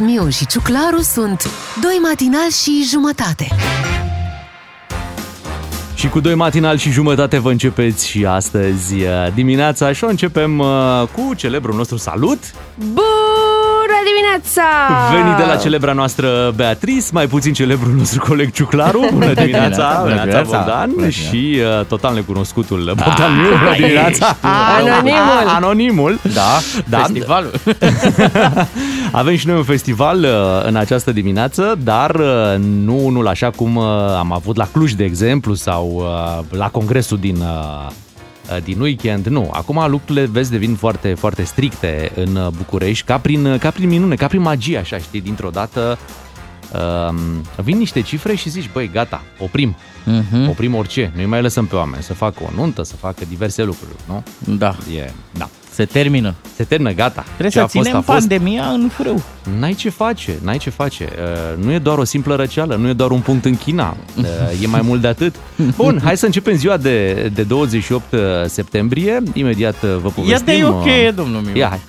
Miu și Ciuclaru sunt Doi matinal și jumătate și cu doi matinal și jumătate vă începeți și astăzi uh, dimineața și o începem uh, cu celebrul nostru salut. Bună dimineața! Venit de la celebra noastră Beatrice, mai puțin celebrul nostru coleg Ciuclaru. Bună dimineața, bună dimineața, Bogdan bună și uh, total necunoscutul Bogdan Miu. Bună dimineața! Anonimul! Anonimul! Da, da. festivalul. Avem și noi un festival uh, în această dimineață, dar uh, nu unul așa cum uh, am avut la Cluj, de exemplu, sau la congresul din din weekend. Nu, acum lucrurile, vezi, devin foarte, foarte stricte în București, ca prin, ca prin minune, ca prin magie, așa, știi, dintr-o dată uh, vin niște cifre și zici, băi, gata, oprim. Uh-huh. Oprim orice, nu-i mai lăsăm pe oameni să facă o nuntă, să facă diverse lucruri, nu? Da. E, da. Se termină. Se termină, gata. Trebuie ce să ținem fost, pandemia în frâu. N-ai ce face, n-ai ce face. Uh, nu e doar o simplă răceală, nu e doar un punct în China. Uh, e mai mult de atât. Bun, hai să începem ziua de, de 28 uh, septembrie. Imediat uh, vă povestim. Ia de ok, domnul meu. Ia, hai.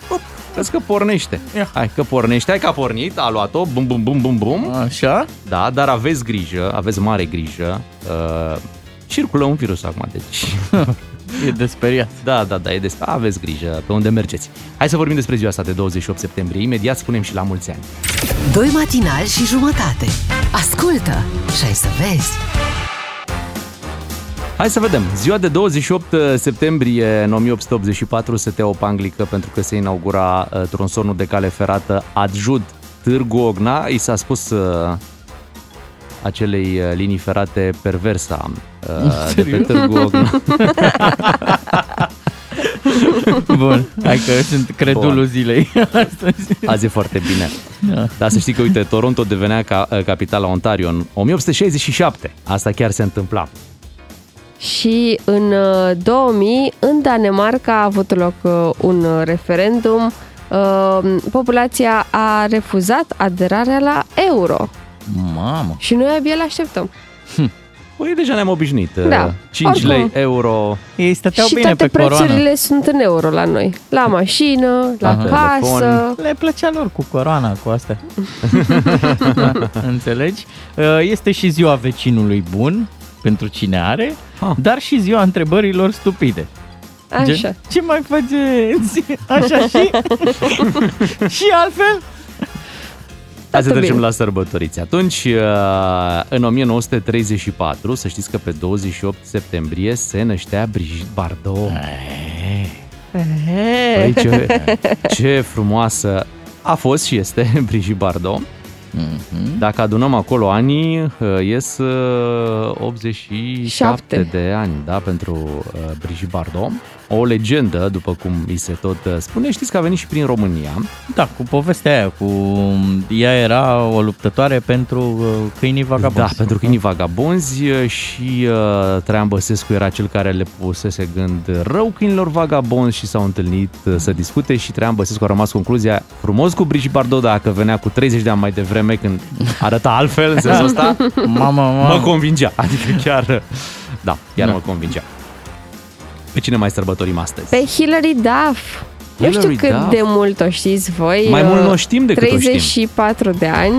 Vezi că pornește. Ia. Hai că pornește, hai că a pornit, a luat-o, bum, bum, bum, bum, bum. Așa? Da, dar aveți grijă, aveți mare grijă. Uh, circulă un virus acum, deci... E de speriat. Da, da, da, e de speriat. Aveți grijă pe unde mergeți. Hai să vorbim despre ziua asta de 28 septembrie. Imediat spunem și la mulți ani. Doi matinali și jumătate. Ascultă și ai să vezi. Hai să vedem. Ziua de 28 septembrie în 1884 se o panglică pentru că se inaugura uh, tronsonul de cale ferată Adjud Târgu Ogna. I s-a spus uh, acelei uh, linii ferate perversa uh, de pe Târgu Ogna. Bun, hai că sunt credulul Bun. zilei astăzi. Azi e foarte bine. Da. Dar să știi că, uite, Toronto devenea ca, uh, capitala Ontario în 1867. Asta chiar se întâmpla. Și în 2000, în Danemarca a avut loc un referendum. Populația a refuzat aderarea la euro. Mamă! Și noi abia le așteptăm. Hm. Păi deja ne-am obișnuit. Da. 5 Oricum. lei, euro. Ei stăteau și bine toate pe prețurile coroană. sunt în euro la noi. La mașină, la Aha. casă. Telefon. Le plăcea lor cu coroana, cu astea. Înțelegi? Uh, este și ziua vecinului bun, pentru cine are, ha. dar și ziua întrebărilor stupide. Așa. Gen, ce mai faceți? Așa și? și altfel? Hai să trecem la sărbătoriți. Atunci, uh, în 1934, să știți că pe 28 septembrie se năștea Brigitte Bardot. Păi ce, ce frumoasă a fost și este Brigitte Bardot. Mm-hmm. Dacă adunăm acolo anii, uh, ies 87 uh, Șapte. de ani da, pentru Brigitte Bardot o legendă, după cum îi se tot uh, spune. Știți că a venit și prin România. Da, cu povestea aia, cu ea era o luptătoare pentru uh, câinii vagabonzi. Da, pentru câinii vagabonzi uh, și uh, Traian Băsescu era cel care le pusese gând rău câinilor vagabonzi și s-au întâlnit să discute și Traian Băsescu a rămas concluzia frumos cu Brigitte Bardot, dacă venea cu 30 de ani mai devreme când arăta altfel în sensul ăsta, mama, mama. mă convingea. Adică chiar, da, chiar da. mă convingea. Pe cine mai sărbătorim astăzi? Pe Hilary Duff. Hillary nu știu cât Duff. de mult o știți voi. Mai mult nu o știm decât 34 o știm. de ani.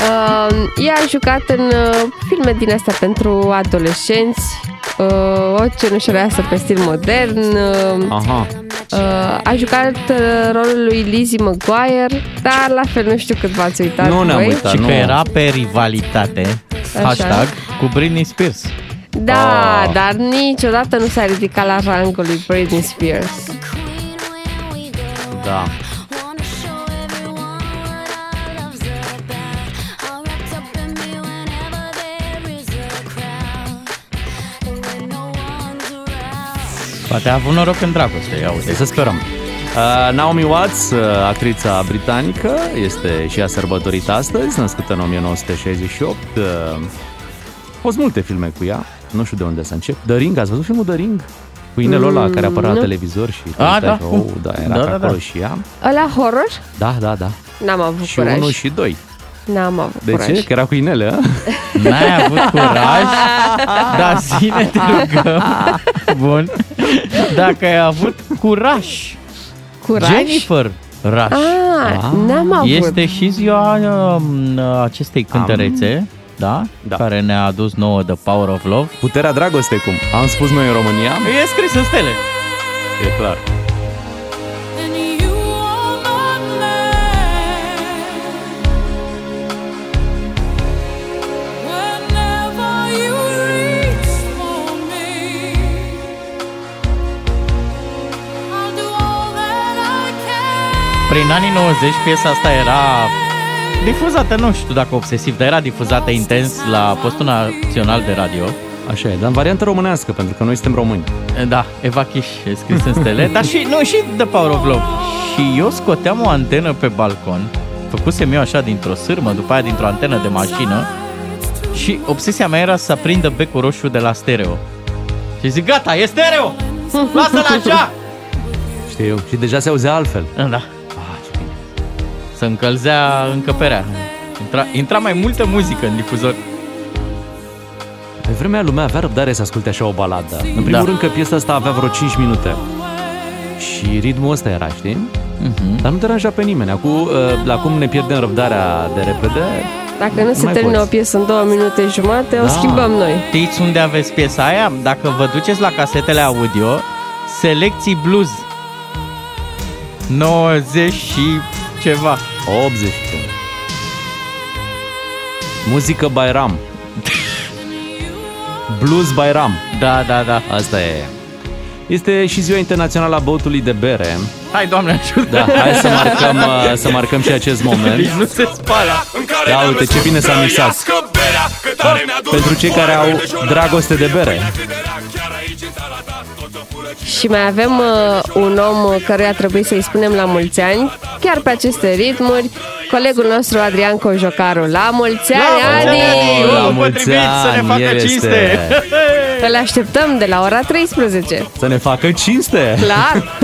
Uh, ea a jucat în uh, filme din astea pentru adolescenți, uh, o cenușăreasă pe stil modern. Uh, Aha. Uh, a jucat uh, rolul lui Lizzie McGuire, dar la fel nu știu cât v-ați uitat Nu ne-am voi. uitat, Și nu. că era pe rivalitate, Așa. hashtag, cu Britney Spears. Da, oh. dar niciodată nu s-a ridicat la rangul lui Britney Spears. Da. Poate a avut noroc în dragoste, ia uite. Să sperăm. Uh, Naomi Watts, uh, actrița britanică, este și ea sărbătorită astăzi, născută în 1968. Uh, fost multe filme cu ea. Nu știu de unde să încep. The Ring, ați văzut filmul The Ring? Cu inelul ăla mm, care apărea la televizor și... A, da. Oh, da, era da, da, acolo da. și ea. Ăla horror? Da, da, da. N-am avut și curaj. Și unul și doi. N-am avut de curaj. ce? Că era cu inele, a? N-ai avut curaj? da, zine te rugăm. Bun. Dacă ai avut curaj. Curaj? Jennifer Rush. Ah, Ah, n-am avut. Este și ziua um, acestei cântărețe, da? Da. Care ne-a adus nouă The Power of Love. Puterea dragostei, cum am spus noi în România, E scris în stele. e clar. And you are my man. Whenever you reach for me, I'll do all that I can. Prin anii 90 piesa asta era difuzată, nu știu dacă obsesiv, dar era difuzată intens la postul național de radio. Așa e, dar în variantă românească, pentru că noi suntem români. Da, Eva Chiș e scris în stele, dar și, nu, și The Power of Love. Și eu scoteam o antenă pe balcon, făcusem eu așa dintr-o sârmă, după aia dintr-o antenă de mașină și obsesia mea era să aprindă becul roșu de la stereo. Și zic, gata, e stereo! Lasă-l așa! Știu eu. Și deja se auzea altfel. Da. Ah, ce bine. Să încălzea încăperea. Intra, intra mai multă muzică în difuzor. Pe vremea lumea avea răbdare să asculte așa o baladă. În primul Da. rând că piesa asta avea vreo 5 minute. Și ritmul ăsta era, știi? Mhm. Dar nu deranja pe nimeni. Acum, uh, la cum ne pierdem răbdarea de repede, Dacă nu se mai termină poți. o piesă în două minute jumate, o Da. schimbăm noi. Știți unde aveți piesa aia? Dacă vă duceți la casetele audio, selecții blues. 90 și ceva. 80. Muzică Bairam. Blues Bairam. Da, da, da. Asta e. Este și ziua internațională a băutului de bere. Hai, Doamne, ajută! Da, hai să marcăm, uh, să marcăm și acest moment. Deci nu se spală. Da, uite ce bine s-a mixat. Da. Pentru cei care au dragoste de bere. Și mai avem uh, un om căruia trebuie să-i spunem la mulți ani, chiar pe aceste ritmuri, colegul nostru Adrian Cojocaru. La mulți ani, Adi! La Omul mulți potrivit să ne ani, facă el este. cinste. Îl așteptăm de la ora 13. Să ne facă cinste. Clar!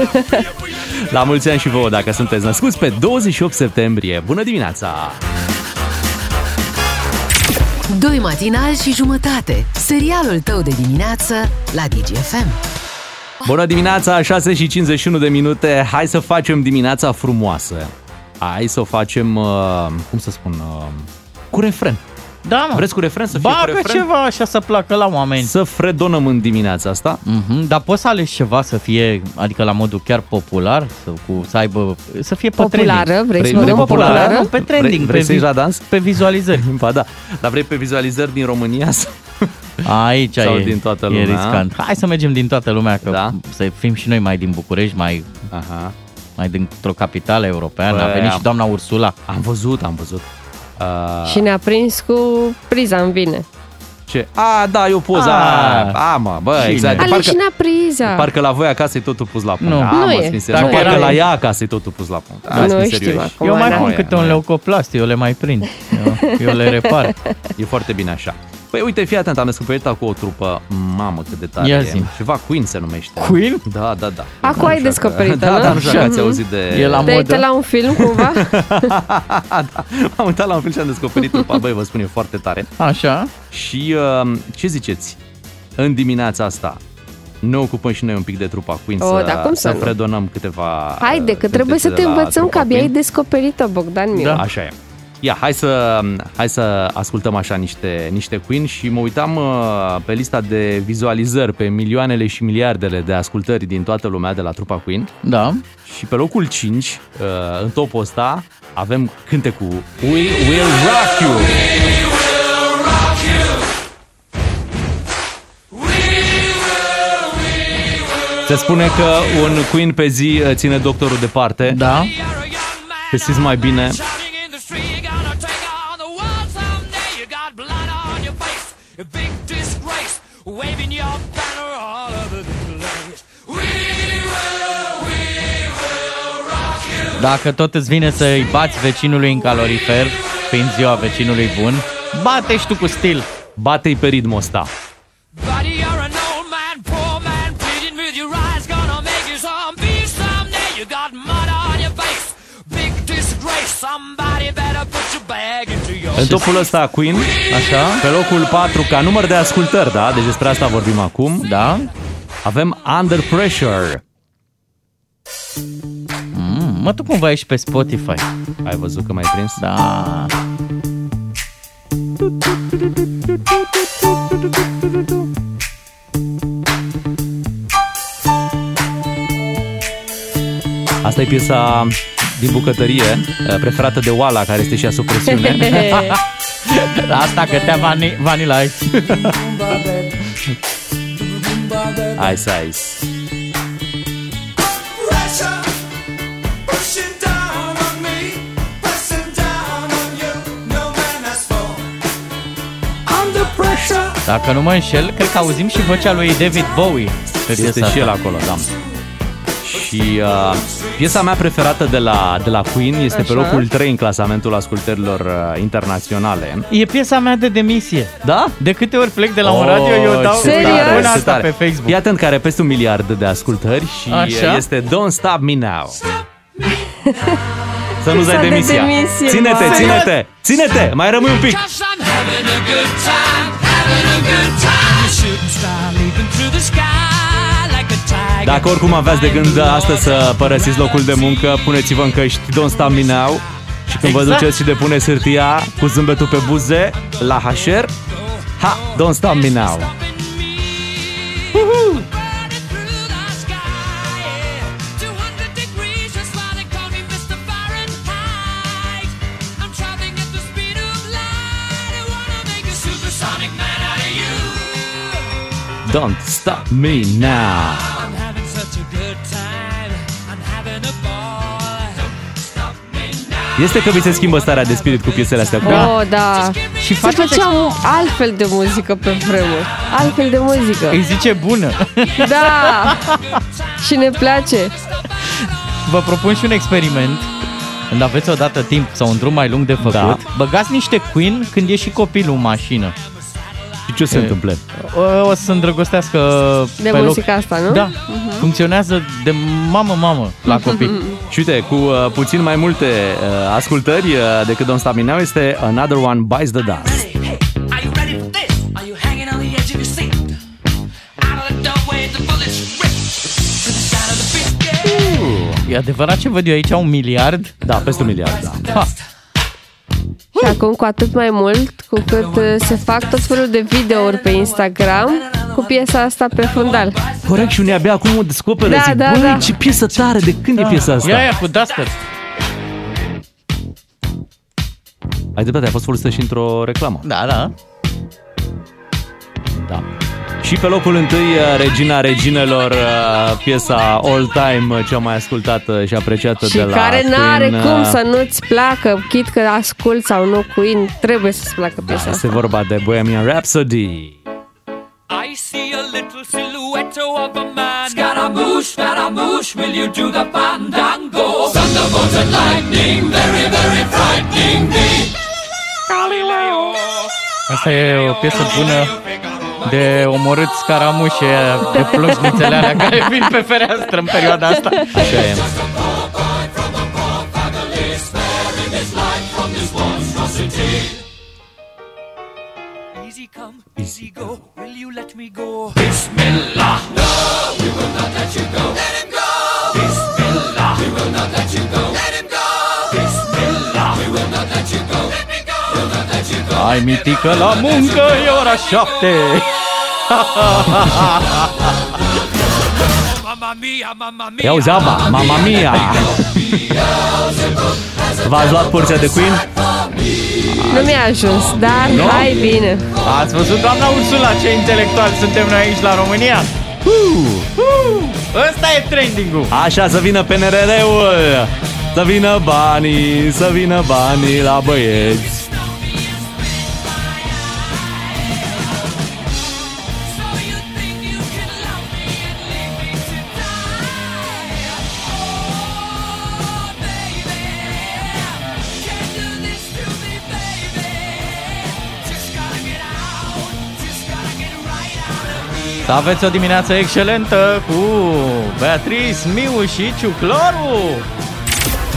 La mulți ani și vouă dacă sunteți născuți pe 28 septembrie. Bună dimineața! Doi matinali și jumătate. Serialul tău de dimineață la DGFM. Bună dimineața, 6 și 51 de minute. Hai să facem dimineața frumoasă. Hai să o facem, uh, cum să spun, uh, cu refren. Da, mă. Vreți cu refren să fie cu Bagă refren? ceva așa să placă la oameni. Să fredonăm în dimineața asta. Mhm, dar poți să alegi ceva să fie, adică la modul chiar popular, să, cu, să aibă, să fie pe Populară, trending. vrei să Vrei- vorbim vrei populară? populară? Nu, pe trending, Vrei- vrei pe, să ieși la dans? pe vizualizări. Ba da, dar vrei pe vizualizări din România? sau- Aici Sau e, din toată e lumea. riscant. Hai să mergem din toată lumea, că Da. să fim și noi mai din București, mai, Aha. mai dintr-o capitală europeană. A Băi, venit am- și doamna Ursula. Am văzut, am văzut. Uh, Și ne-a prins cu priza în vine. ce? A, da, eu poza. Ah. A, a mă, bă, Cine? exact. Ale și ne-a priza. Parcă la voi acasă e totul pus la punct. Nu. A, Nu mă, e. fiind serios. Dacă Nu, parcă era- la ea acasă e totul pus la punct. Hai să nu fim știm serioși. acum. Eu mai n-am. pun e, câte nu un e. leucoplast, eu le mai prind. Eu, eu le repar. E foarte bine așa. Păi uite, fii atent, am descoperit cu o trupă, mamă cât de tare Ia e. zi-mi. Ceva Queen se numește. Queen? Da, da, da. Acum Nu ai știu descoperit-o, dacă- Da, nu? da, nu știu dacă ați Mhm. auzit de... E la Te-ai modă. uitat la un film cumva? da, am uitat la un film și am descoperit trupa. Băi, vă spun, e foarte tare. Așa? Și uh, ce ziceți? În dimineața asta ne ocupăm și noi un pic de trupa Queen O, să, da, cum să să nu? fredonăm câteva Haide, că cântece trebuie să de te la învățăm, trupa că abia ai Queen. descoperit-o, Bogdan Miu. Da. Așa e. Ia, hai să, hai să ascultăm așa niște, niște Queen și mă uitam uh, pe lista de vizualizări, pe milioanele și miliardele de ascultări din toată lumea de la trupa Queen Da. și pe locul 5, uh, în topul ăsta, avem cântecul We Will Rock You. Se spune că un Queen pe zi uh, ține doctorul departe. Da. Te simți mai bine. Dacă tot îți vine să-i bați vecinului în calorifer, fiind ziua vecinului bun, bate și tu cu stil. Bate-i pe ritmul ăsta. Buddy, you're an old man, poor man, pleading with your eyes, gonna make you some peace someday. You got mud on your face, big disgrace. Somebody better put your bag into your În topul ăsta Queen, Așa? pe locul 4, ca număr de ascultări, da? Deci despre asta vorbim acum. Da? Avem Under Pressure. Mă, tu cumva ești pe Spotify. Ai văzut că m-ai prins? Da. Asta e piesa din bucătărie, uh, preferată de Oala, care este și a sub presiune. Asta cătea vani, Vanilla Ice. Ice Ice. Dacă nu mă înșel, cred că auzim și vocea lui David Bowie. Pe Este piesa și el asta. acolo, da. Și uh, piesa mea preferată de la, de la Queen este pe Așa. locul 3 în clasamentul ascultărilor uh, internaționale. E piesa mea de demisie. Da? De câte ori plec de la un radio, eu dau ce Serios? tare, pun ce asta tare. pe Facebook. Fii atent că are peste un miliard de ascultări și Așa? este Don't Stop Me Now. Să nu Piesa dai de demisia. demisie, Ține-te, mă. ține-te, ține-te, mai rămâi un pic. Cause I'm having a good time, having a good time. A shooting star leaping through the sky like a tiger. Dacă oricum aveați de gând astăzi să părăsiți locul de muncă, puneți-vă în căști Don't Stop Me Now și când vă Exact. duceți și depuneți hârtia cu zâmbetul pe buze la HR, ha, Don't Stop Me Now. Don't Stop Me Now. I'm having such a good time. I'm having a ball. Don't stop me now. Este că vi se schimbă starea de spirit cu piesele astea. Da. Oh, da. Și Se face făceam altfel de muzică pe vremuri. Altfel de muzică. Îi zice bună. Da. Și ne place. Vă propun și un experiment. Când aveți odată timp sau un drum mai lung de făcut, Da. băgați niște Queen când e și copilul în mașină. Și ce se întâmplă? O, o să îndrăgostească De pe muzica asta, nu? Da, funcționează de mamă-mamă la copii. Și uite, cu uh, puțin mai multe uh, ascultări uh, decât Don't Stop Me Now este Another One Bites the Dust. Hey, are you ready for this? Are you hanging on the edge of your seat? Out of the doorway, the bullets rip to the side of the biscuit. E adevărat ce văd eu aici, un miliard? Da, peste un miliard, da. Ha. Și acum cu atât mai mult cu cât uh, se fac tot felul de videouri pe Instagram cu piesa asta pe fundal. Corect, și unii abia acum o descoperă. Da, zic, da, băi, da. ce piesă tare, de când e piesa asta? Ia, ia, cu Duster. Ai dreptate, a fost folosită și într-o reclamă. Da, da. Da. Și pe locul întâi, uh, Regina Reginelor, uh, piesa All Time, uh, cea mai ascultată și apreciată Și de la care n-are Queen, cum uh, să nu-ți placă, chit că ascult sau nu Queen, trebuie să-ți placă piesa asta. Este vorba de Bohemian Rhapsody. I see a little silhouette of a man. Scaramouche, Scaramouche, will you do the fandango? Thunderbolts and lightning, very, very frightening me. Galileo. Asta e o piesă bună de omorât scaramușe de plojnițele alea care vin pe fereastră în perioada asta. Așa e. Easy come, easy go. Will you let me go? Bismillah. No, we will not let you go. Let him go. Bismillah. We will not let you go. Let him go. Bismillah. We will not let you go. Let me go. We'll not let you go. Ai mitică la muncă, e ora șapte. Mamma mia, mamma mia. Ia uzi, Aba, Mamma Mia! V-ați luat porția de Queen? Nu mi-a ajuns, dar Nu? hai bine. Ați văzut, doamna Ursula, ce intelectual suntem noi aici la România? Ăsta e trending-ul. Așa, să vină PNRR-ul! Să vină banii, să vină banii la băieți. Să aveți o dimineață excelentă cu Beatrice, Miu și Ciucloru.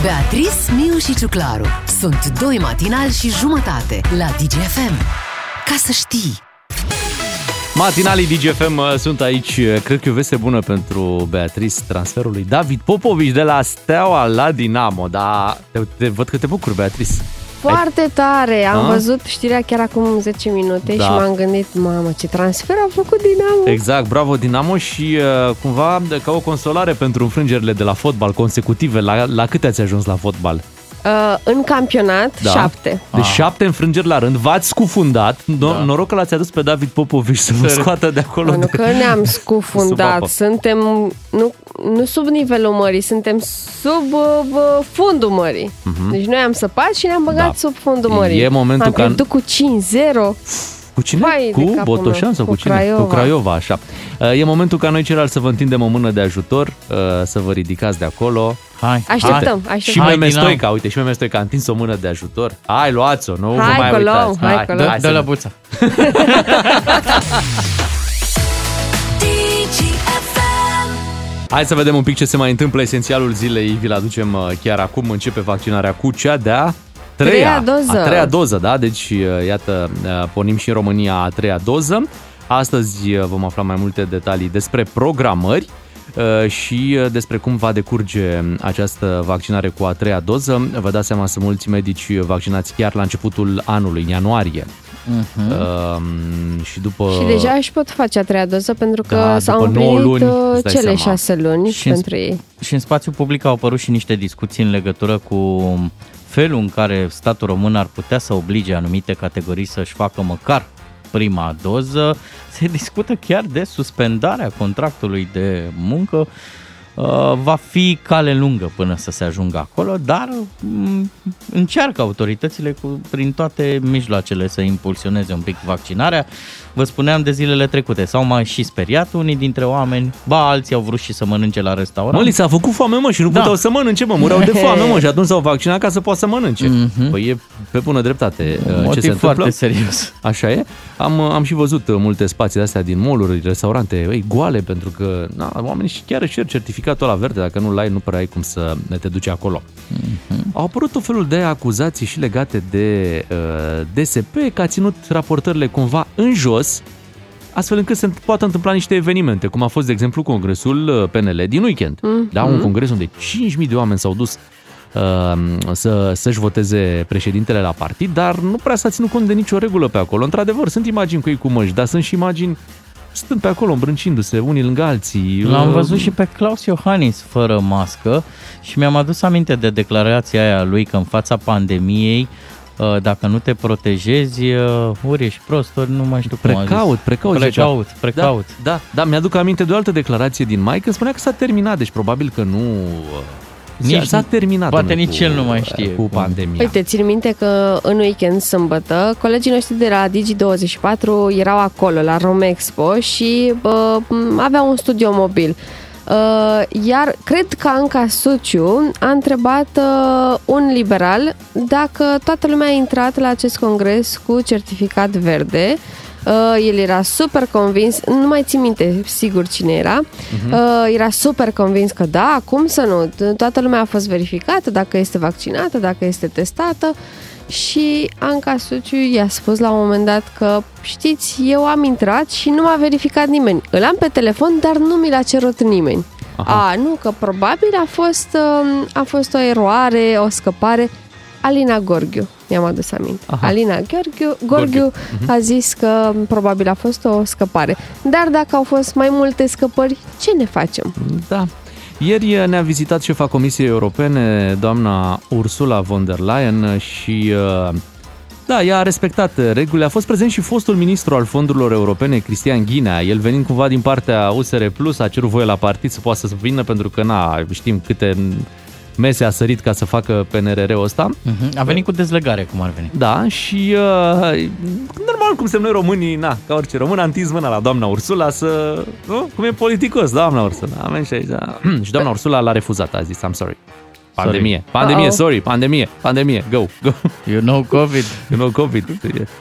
Beatrice, Miu și Ciuclaru sunt doi matinali și jumătate la DGFM. Ca să știi! Matinalii DGFM uh, sunt aici. Uh, Cred că e o veste bună pentru Beatrice, transferul lui David Popovici de la Steaua la Dinamo. Dar te, te, văd că te bucuri, Beatrice. Foarte tare! Am A? văzut știrea chiar acum 10 minute Da. și m-am gândit, mamă, ce transfer a făcut Dinamo! Exact, bravo Dinamo și uh, cumva ca o consolare pentru înfrângerile de la fotbal consecutive. La, la câte ați ajuns la fotbal? Uh, în campionat, Da. 7. Deci șapte înfrângeri la rând, v-ați scufundat, no- Da. noroc că l-ați adus pe David Popovici să vă Să- scoată de acolo. Nu de... că ne-am Sub scufundat, apă. suntem nu, nu sub nivelul mării, suntem sub uh, uh, fundul mării. Deci noi am săpat și ne-am băgat Mhm. Da. sub fundul mării. E momentul am ca- pierdut cu 5-0. Cu cine? Vai de cu capul Botoșan meu. sau cu, Cu cine? Craiova. Cu Craiova, așa. Uh, E momentul ca noi ceilalți să vă întindem o mână de ajutor, uh, să vă ridicați de acolo. Hai, Așteptăm, Și așteptăm. Hai, Meme Dinamo. Stoica, uite, și Meme Stoica a întins o mână de ajutor. Hai, luați-o, nu vă Hai, mai colo, uitați. hai, colo. Dă, să dă la ne- buța. Hai să vedem un pic ce se mai întâmplă. Esențialul zilei vi-l aducem uh, chiar acum. Începe vaccinarea cu cea de-a treia, Treia doză. A treia doză, da? Deci, uh, iată, uh, pornim și în România a treia doză. Astăzi uh, vom afla mai multe detalii despre programări uh, și uh, despre cum va decurge această vaccinare cu a treia doză. Vă dați seama, sunt mulți medici vaccinați chiar la începutul anului, în ianuarie. Mhm. Uh, și după... Și deja își pot face a treia doză pentru că Da, s-au după nouă împlinit luni, uh, îți dai cele seama. șase luni Și în- pentru ei. Și în spațiu public au apărut și niște discuții în legătură cu felul în care statul român ar putea să oblige anumite categorii să-și facă măcar prima doză. Se discută chiar de suspendarea contractului de muncă. Uh, Va fi cale lungă până să se ajungă acolo, dar mm, încearcă autoritățile cu, prin toate mijloacele să impulsioneze un pic vaccinarea. Vă spuneam de zilele trecute, s-au mai și speriat unii dintre oameni, ba alții au vrut și să mănânce la restaurant. Mă, li s-a făcut foame, mă, și nu Da. puteau să mănânce, mă, mureau de foame, mă, și atunci s-au vaccinat ca să poată să mănânce. Mhm. Păi e pe bună dreptate uh, ce Motiv se întâmplă. foarte serios. Așa e. Am, am și văzut uh, multe spații de astea din mall-uri, restaurante, ei, goale, pentru că na, oamenii și chiar își cer certificatul la verde, dacă nu-l ai, nu prea ai cum să te duci acolo. Au apărut tot felul de acuzații și legate de uh, DSP, că a ținut raportările cumva în jos, astfel încât se poată întâmpla niște evenimente, cum a fost, de exemplu, congresul uh, PNL din weekend. Mm. Da, un congres unde 5.000 de oameni s-au dus uh, să, să-și voteze președintele la partid, dar nu prea s-a ținut cont de nicio regulă pe acolo. Într-adevăr, sunt imagini cu ei cu măști, dar sunt și imagini stând pe acolo, îmbrâncindu-se unii lângă alții. L-am Uh, văzut și pe Claus Iohannis fără mască și mi-am adus aminte de declarația aia lui că în fața pandemiei uh, dacă nu te protejezi, uh, ori ești prost, ori nu mai știu cum a zis. Precaut, precaut. zicea. Precaut, precaut. Da, da, da, mi-aduc aminte de o altă declarație din mai când spunea că s-a terminat, deci probabil că nu... Nici- Nici, s-a terminat. poate domnule, nici cu, el nu mai știe Cu cum. pandemia. Uite, țin minte că în weekend, sâmbătă, colegii noștri de la Digi24 erau acolo, la Romexpo și uh, aveau un studio mobil. Uh, iar cred că Anca Suciu a întrebat uh, un liberal dacă toată lumea a intrat la acest congres cu certificat verde. Uh, el era super convins, nu mai țin minte sigur cine era, uh-huh. uh, era super convins că da, cum să nu, toată lumea a fost verificată, dacă este vaccinată, dacă este testată și Anca Suciu i-a spus la un moment dat că știți, eu am intrat și nu m-a verificat nimeni. Îl am pe telefon, dar nu mi l-a cerut nimeni. Aha. A, nu, că probabil a fost, um, a fost o eroare, o scăpare. Alina Gorghiu, mi-am adus aminte. Aha. Alina Gorghiu, Gorghiu a zis că probabil a fost o scăpare. Dar dacă au fost mai multe scăpări, ce ne facem? Da. Ieri ne-a vizitat șefa Comisiei Europene, doamna Ursula von der Leyen și uh, da, ea a respectat regulile. A fost prezent și fostul ministru al fondurilor europene, Cristian Ghinea. El venind cumva din partea USR Plus, a cerut voie la partid să poată să vină pentru că na, știm câte mese a sărit ca să facă PNRR-ul ăsta. Mhm. A venit cu dezlegare, cum ar veni. Da, și uh, normal cum suntem noi românii, na, ca orice român, a întins mâna la doamna Ursula să, nu? Cum e politicos, doamna Ursula. Amen și aici, da. și doamna Ursula l-a refuzat, a zis, I'm sorry. Pandemie, pandemie, Uh-oh. sorry, pandemie, pandemie, go, go. You know COVID, You know, COVID.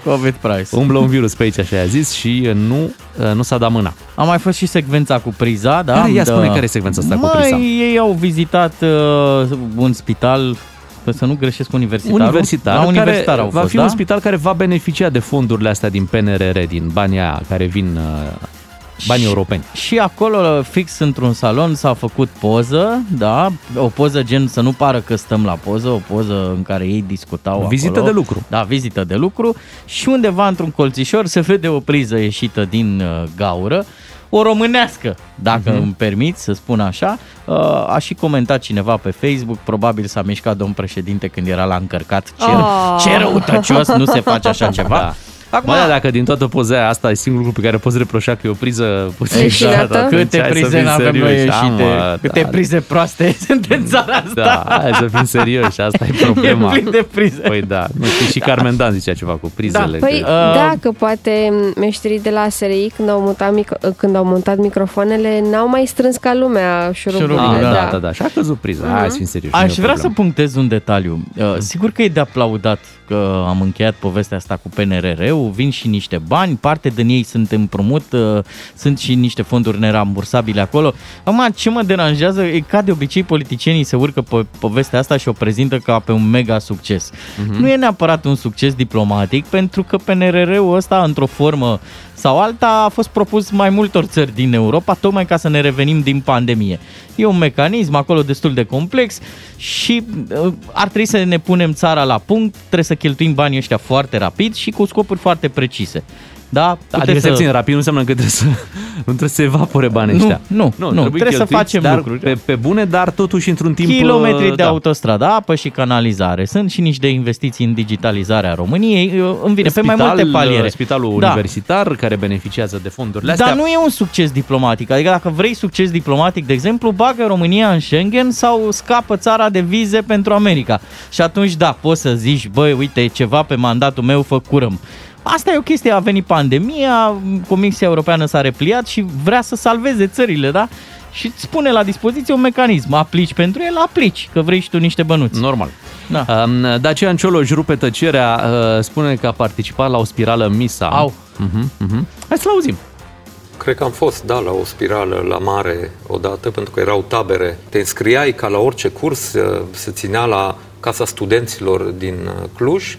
COVID price. Umblă un virus pe aici, așa i-a zis, și nu, nu s-a dat mâna. A mai fost și secvența cu priza, da? Care, ia Da. spune care e secvența asta cu Măi, priza. ei au vizitat uh, un spital că să nu greșesc universitarul. Universitar, La universitar care au va fost, fi da? un spital care va beneficia de fondurile astea din PNRR, din banii aia care vin, uh, banii europeni. Și acolo, fix într-un salon, s-a făcut poză, da, o poză gen să nu pară că stăm la poză, o poză în care ei discutau Vizită acolo. de lucru. Da, vizită de lucru și undeva într-un colțișor se vede o priză ieșită din uh, gaură, o românească, dacă Mhm. uh-huh. îmi permit să spun așa. Uh, a și comentat cineva pe Facebook, probabil s-a mișcat domn președinte când era la încărcat. Ce, Oh. ce răutăcios, nu se face așa ceva. Da. Acum, Bă, da, dacă din toată poza aia asta e singurul lucru pe care poți reproșa că e o priză puțin Ieșinată? atunci Câte hai să prize fim n-avem noi serioși. Da, ieșite, mă, câte da, prize proaste sunt în țara asta. Da, hai să fim serioși, asta e problema. E plin de prize. Păi da, nu știu, și Carmen Dan zicea ceva cu prizele. Păi că- Uh, da, că poate meșterii de la SRI când au, mutat mic- când au montat microfoanele n-au mai strâns ca lumea șuruburile. Șuruburile, Ah, da. da, da, da, și a căzut priza. Hai să fim serioși. nu e Aș o vrea să problemă. punctez un detaliu. Uh, Sigur că e de aplaudat că am încheiat povestea asta cu PNRR-ul, vin și niște bani, parte din ei sunt împrumut, uh, sunt și niște fonduri nerambursabile acolo. Acum, ce mă deranjează e ca de obicei politicienii se urcă pe povestea asta și o prezintă ca pe un mega succes. Nu e neapărat un succes diplomatic, pentru că PNRR-ul ăsta, într-o formă sau alta, a fost propus mai multor țări din Europa, tocmai ca să ne revenim din pandemie. E un mecanism acolo destul de complex și uh, ar trebui să ne punem țara la punct, trebuie să cheltuim banii ăștia foarte rapid și cu scopuri foarte precise. Da? Adică Puteți să... țin rapid nu înseamnă că trebuie să, nu trebuie să evapore banii Nu, ăștia. nu, nu, trebuie să cheltuiți, facem dar lucruri. Pe, pe bune, dar totuși într-un timp... Kilometri uh, de autostradă, apă și canalizare. Sunt și niște investiții în digitalizarea României. Uh, Îmi vine pe mai multe paliere. uh, Spitalul Da. universitar care beneficiază de fondurile astea. Dar nu e un succes diplomatic. Adică dacă vrei succes diplomatic, de exemplu, bagă România în Schengen sau scapă țara de vize pentru America. Și atunci, da, poți să zici, băi, uite, e ceva pe mandatul meu, fă curăm. Asta e o chestie, a venit pandemia, Comisia Europeană s-a repliat și vrea să salveze țările, da? Și îți pune la dispoziție un mecanism. Aplici pentru el, aplici, că vrei și tu niște bănuți. Normal. Da. Um, Dacian Cioloș rupe tăcerea, uh, spune că a participat la o spirală Misa. Au. Uh-huh, uh-huh. Hai să-l auzim. Cred că am fost, da, la o spirală la mare odată, pentru că erau tabere. Te înscriai ca la orice curs, uh, se ținea la Casa Studenților din uh, Cluj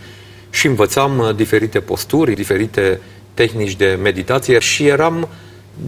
și învățam uh, diferite posturi, diferite tehnici de meditație și eram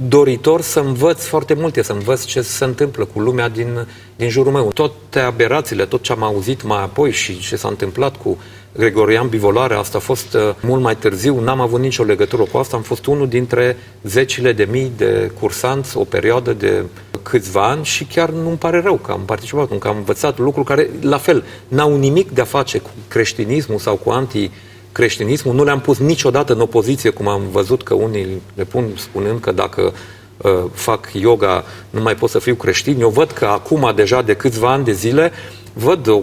doritor să învăț foarte multe, să învăț ce se întâmplă cu lumea din, din jurul meu. Toate aberațiile, tot ce am auzit mai apoi și ce s-a întâmplat cu Gregorian Bivolare, asta a fost uh, mult mai târziu, n-am avut nicio legătură cu asta, am fost unul dintre zecile de mii de cursanți, o perioadă de câțiva ani și chiar nu-mi pare rău că am participat, că am învățat lucruri care, la fel, n-au nimic de a face cu creștinismul sau cu anti creștinismul, nu le-am pus niciodată în opoziție, cum am văzut că unii le pun spunând că dacă uh, fac yoga nu mai pot să fiu creștin. Eu văd că acum, deja de câțiva ani de zile, văd o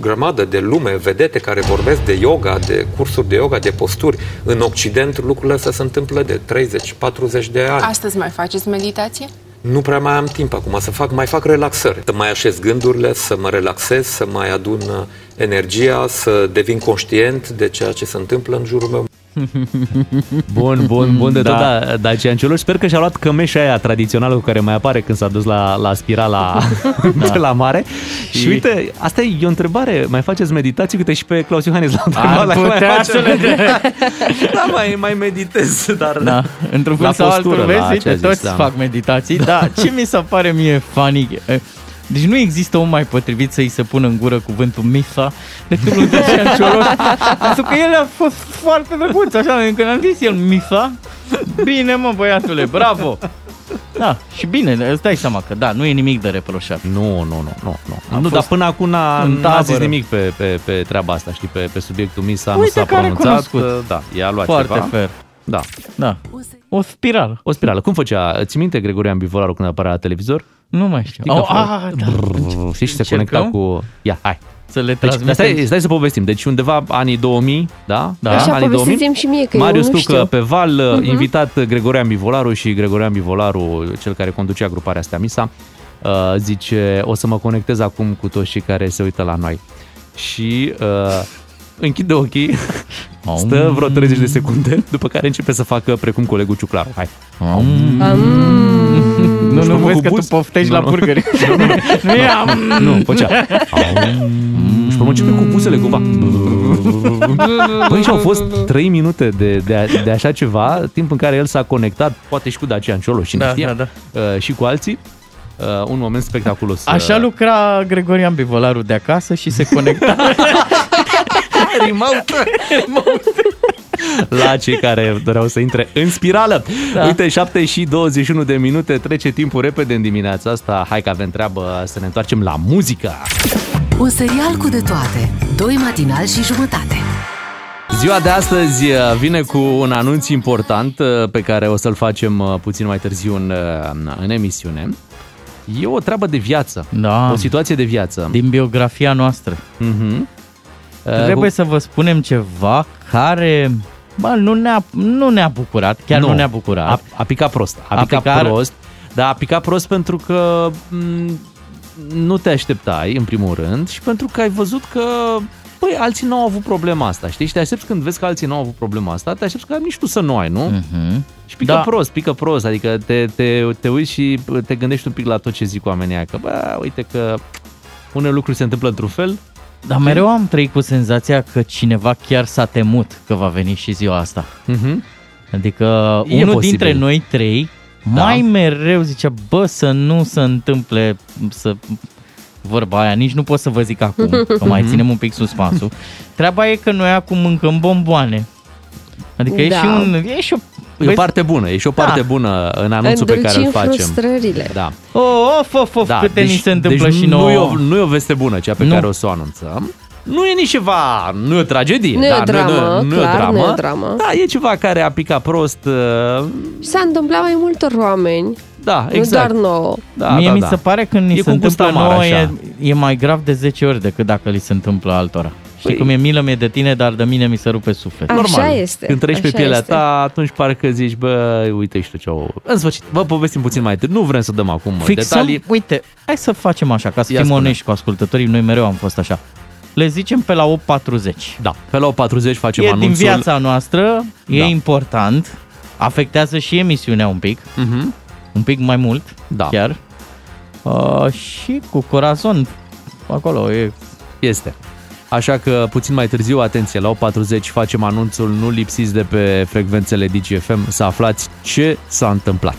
grămadă de lume, vedete care vorbesc de yoga, de cursuri de yoga, de posturi. În Occident lucrurile astea se întâmplă de 30-40 de ani. Astăzi mai faceți meditație? Nu prea mai am timp acum să fac, mai fac relaxări, să mai așez gândurile, să mă relaxez, să mai adun uh, energia, să devin conștient de ceea ce se întâmplă în jurul meu. Bun, bun, bun de Da. tot, da, Dacian Cioloș. Sper că și-a luat cămeșa aia tradițională cu care mai apare când s-a dus la, la spirala da. la mare. Și... și uite, asta e o întrebare. Mai faceți meditații? Uite și pe Claus Iohannis l-a întrebat Ar dacă mai putea face să le Da, mai, mai meditez, dar... Da, într-un fel La sau postură, altul, la vezi, ce a uite, zis, toți da. fac meditații, da, ce mi se pare mie funny, e, deci nu există om mai potrivit să-i se pună în gură cuvântul Mifa decât lui Dacian Cioloș, pentru că el a fost foarte drăguț, așa, când am zis el Mifa, bine mă băiatule, bravo! Da, și bine, îți dai seama că da, nu e nimic de reproșat. Nu, nu, nu, nu. nu. nu fost dar până acum n-a, în n-a zis tabără. nimic pe, pe, pe treaba asta, știi, pe, pe subiectul Misa, nu Uite s-a că a pronunțat. recunoscut. Da, i-a luat Foarte ceva. fair. Da. Da. O spirală. O spirală. Cum făcea? Ți minte Gregorian Bivolaru când apărea la televizor? Nu mai știu. Știi că Oh, a ah, fost- da. Brrr, Știi și se conecta Încercăm? cu... Ia, hai. Să le Deci, transmitem. stai, stai să povestim. Deci undeva anii 2000, da? Da. Așa, anii povestiți-mi și mie, că Marius eu nu Tucă știu. pe val, uh-huh. invitat Gregorian Bivolaru și Gregorian Bivolaru, cel care conducea gruparea asta Misa, uh, zice, o să mă conectez acum cu toți cei care se uită la noi. Și uh, închide ochii, stă vreo 30 de secunde, după care începe să facă precum colegul Ciuclaru. Hai. Nu, știu, nu, mă, vezi cu că tu buz? poftești Nu, la nu. burgeri. Nu e am. Nu, făcea. Își pe urmă începe cu buzele cumva. Păi și au fost 3 minute de, de, de așa ceva, timp în care el s-a conectat, poate și cu Dacian Ciolo, și Da, știe, da, uh, și cu alții. Uh, un moment spectaculos. Așa uh, lucra Gregorian Bivolaru de acasă și se conecta. la cei care doreau să intre în spirală. Da. Da. Uite, 7 și 21 de minute, trece timpul repede în dimineața asta. Hai că avem treabă să ne întoarcem la muzică. Un serial cu de toate. Doi matinali și jumătate. Ziua de astăzi uh, vine cu un anunț important uh, pe care o să-l facem uh, puțin mai târziu în, uh, în emisiune. E o treabă de viață, Da. o situație de viață. Din biografia noastră. Mhm. Uh, Trebuie să vă spunem ceva care bă, nu, ne-a, nu ne-a bucurat, chiar nu, nu ne-a bucurat. A, a picat prost. A, A picat picat- prost. Dar a picat prost pentru că m, nu te așteptai, în primul rând, și pentru că ai văzut că Păi, alții nu au avut problema asta, știi? Și te aștepți când vezi că alții nu au avut problema asta, te aștepți că nici tu să nu ai, nu? Mhm. Și pică Da. prost, pică prost, adică te, te, te uiți și te gândești un pic la tot ce zic oamenii aia, că bă, uite că unele lucruri se întâmplă într-un fel, Dar mereu am trăit cu senzația că cineva chiar s-a temut că va veni și ziua asta. Mhm. Adică E unul posibil. dintre noi trei Da. mai mereu zicea, bă, să nu se întâmple să vorba aia, nici nu pot să vă zic acum, că mai ținem un pic suspansul. Treaba e că noi acum mâncăm bomboane. Adică e Da. și un... E și o, e o parte bună, e și o Da. parte bună în anunțul pe care îl Îndulcim facem. frustrările. Da. Oh, of, of, of, da. câte ni se întâmplă deci și nu, nouă. e o, nu e o veste bună cea pe Nu. care o să o anunțăm. Nu e nici ceva, nu e o tragedie. Nu e da, o dramă, nu, e o clar, dramă. nu e o dramă. Da, e ceva care a picat prost. uh, Și s-a întâmplat mai multor oameni, Da, nu exact. doar nouă. Da, Mie da, mi da. se pare că ni E se cu gust întâmplă amar, nouă e, așa. e mai grav de 10 ori decât dacă li se întâmplă altora. Știi Păi- cum e milă mie de tine, dar de mine mi se rupe sufletul. Așa Normal. este, Când treci pe așa pielea este. ta, atunci parcă zici, bă, uite și tu ce au... În sfârșit, vă povestim puțin mai târziu. Nu vrem să dăm acum Fixăm, detalii. uite, hai să facem așa, ca să Ia fim spune. onești cu ascultătorii, noi mereu am fost așa. Le zicem pe la 8.40. Da, pe la 40 facem E anunțul. din viața noastră, e Da. important, afectează și emisiunea un pic, Mhm. un pic mai mult, Da. chiar. Uh, și cu corazon, acolo e Este. Așa că puțin mai târziu, atenție, la 8.40 facem anunțul, nu lipsiți de pe frecvențele DGFM să aflați ce s-a întâmplat.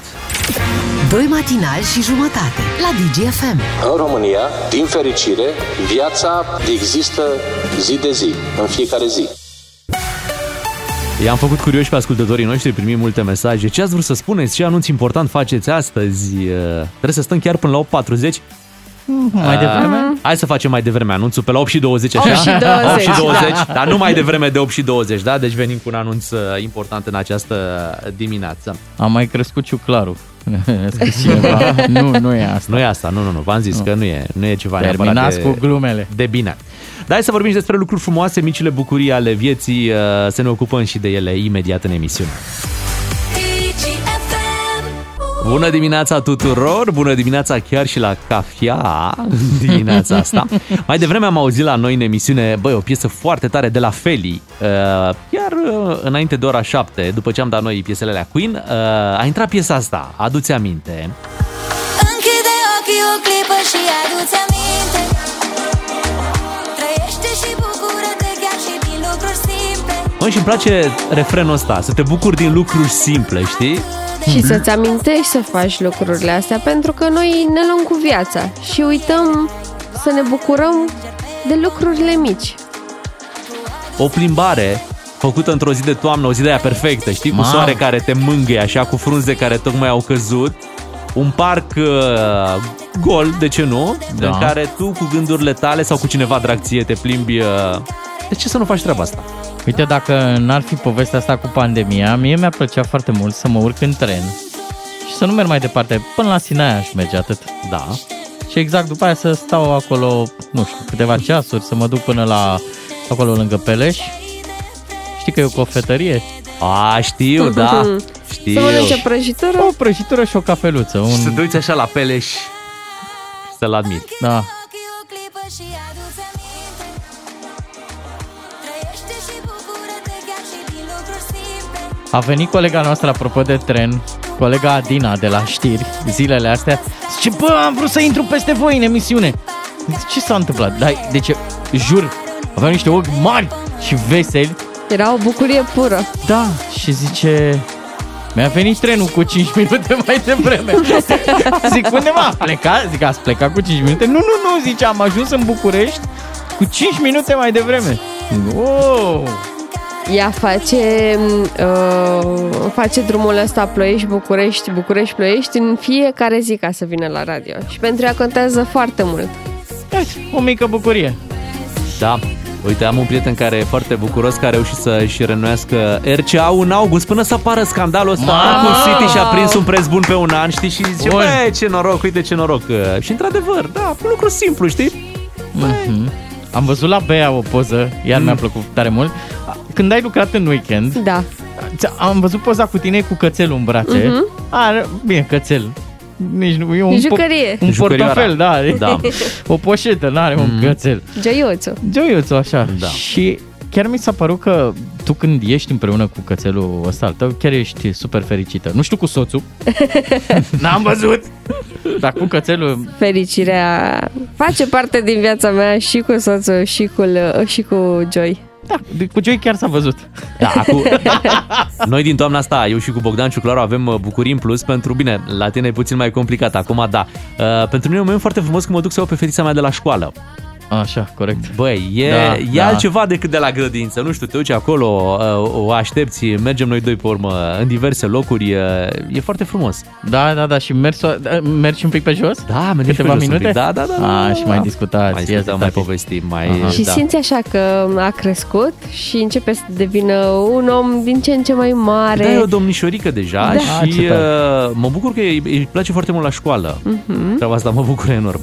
Doi matinali și jumătate la DGFM. În România, din fericire, viața există zi de zi, în fiecare zi. I-am făcut curioși pe ascultătorii noștri, primim multe mesaje. Ce ați vrut să spuneți? Ce anunț important faceți astăzi? Uh, Trebuie să stăm chiar până la 8.40? Mai devreme. Hai să facem mai devreme anunțul, pe la 8 și 20, așa? 8 și 20, 8 și 20, da. dar nu mai devreme de 8 și 20, da? Deci venim cu un anunț uh, important în această dimineață. Am mai crescut ciuclarul. A scris cineva. nu, nu e asta. Nu e asta, nu, nu, nu, v-am zis că nu e, nu e ceva Terminați neapărat cu glumele. de bine. Dar hai să vorbim și despre lucruri frumoase, micile bucurii ale vieții, uh, să ne ocupăm și de ele imediat în emisiune. Bună dimineața tuturor, bună dimineața chiar și la cafea dimineața asta. Mai devreme am auzit la noi în emisiune, băi, o piesă foarte tare de la Feli. Uh, Chiar uh, înainte de ora 7, după ce am dat noi piesele la Queen, uh, a intrat piesa asta, aduți aminte. Închide ochii o clipă și adu-ți aminte Trăiește și bucură-te chiar și din lucruri simple Mă, și îmi place refrenul ăsta, să te bucuri din lucruri simple, știi? Și să-ți amintești să faci lucrurile astea, pentru că noi ne luăm cu viața și uităm să ne bucurăm de lucrurile mici. O plimbare făcută într-o zi de toamnă, o zi de aia perfectă, știi? Cu Mamă. soare care te mângâie, așa, cu frunze care tocmai au căzut. Un parc uh, gol, de ce nu? Da. În care tu cu gândurile tale sau cu cineva drag ție te plimbi... Uh... De ce să nu faci treaba asta? Uite, dacă n-ar fi povestea asta cu pandemia, mie mi-a plăcea foarte mult să mă urc în tren și să nu merg mai departe. Până la Sinaia aș merge atât. Da. Și exact după aia să stau acolo, nu știu, câteva ceasuri, să mă duc până la acolo lângă Peleș. Știi că e o cofetărie? A, știu, da. Știu. Să mănânci o prăjitură? O prăjitură și o cafeluță. Și să Un... te uiți așa la Peleș și să-l admiri. Da. A venit colega noastră, apropo de tren, colega Adina de la știri, zilele astea, zice, bă, am vrut să intru peste voi în emisiune. Ce s-a întâmplat? Dar, deci, jur, aveam niște ochi mari și veseli. Era o bucurie pură. Da, și zice... Mi-a venit trenul cu 5 minute mai devreme. Zic, unde m-a plecat? Zic, ați plecat cu 5 minute? Nu, nu, nu, zice, am ajuns în București cu 5 minute mai devreme. Oh! Ea face, uh, face drumul ăsta Ploiești-București, București-Ploiești în fiecare zi ca să vină la radio. Și pentru ea contează foarte mult. O mică bucurie. Da. Uite, am un prieten care e foarte bucuros că a reușit să-și renuiască RCA în august până să apară scandalul ăsta Ma! cu City și a prins un preț bun pe un an, știi? Și zice, Bun. bă, ce noroc, uite ce noroc. Și într-adevăr, da, un lucru simplu, știi? Mhm. Am văzut la Bea o poză, iar Mm. mi-a plăcut tare mult. Când ai lucrat în weekend, Da. ți- am văzut poza cu tine cu cățelul în brațe. Mhm. Are, bine, cățel. Nici nu, e un, po- Jucărie. un Jucărioara. portofel, da. Da. o poșetă, n-are un Mhm. cățel. Gioiuțu. Gioiuțul, așa. Da. Și chiar mi s-a părut că tu când ești împreună cu cățelul ăsta al tău, chiar ești super fericită. Nu știu cu soțul. N-am văzut. Dar cu cățelul, Fericirea face parte din viața mea și cu soțul și cu, și cu Joy. da, de- cu Joy chiar s-a văzut. Da, acum, noi din toamna asta, eu și cu Bogdan Ciuclaru avem uh, bucurii în plus pentru, bine, la tine e puțin mai complicat acum, da. Uh, pentru mine e un moment foarte frumos când mă duc să iau pe fetița mea de la școală. Așa, corect. Băi, e, Da, da, e da. altceva decât de la grădință. Nu știu, te duci acolo, uh, o aștepți, mergem noi doi pe urmă în diverse locuri. uh, E foarte frumos. Da, da, da, și mergi, so- mergi un pic pe jos? Da, mergem Câteva pe jos un minute? pic. Da, da, da. da, A, da, și da. mai discutați. Mai Ia discutăm, zi, mai tati. povestim, mai... Aha. Și da. simți așa că a crescut și începe să devină un om din ce în ce mai mare. Da, e o domnișorică deja Da. și Ah, ce tare. uh, mă bucur că îi îi place foarte mult la școală. Mhm. Treaba asta mă bucură enorm.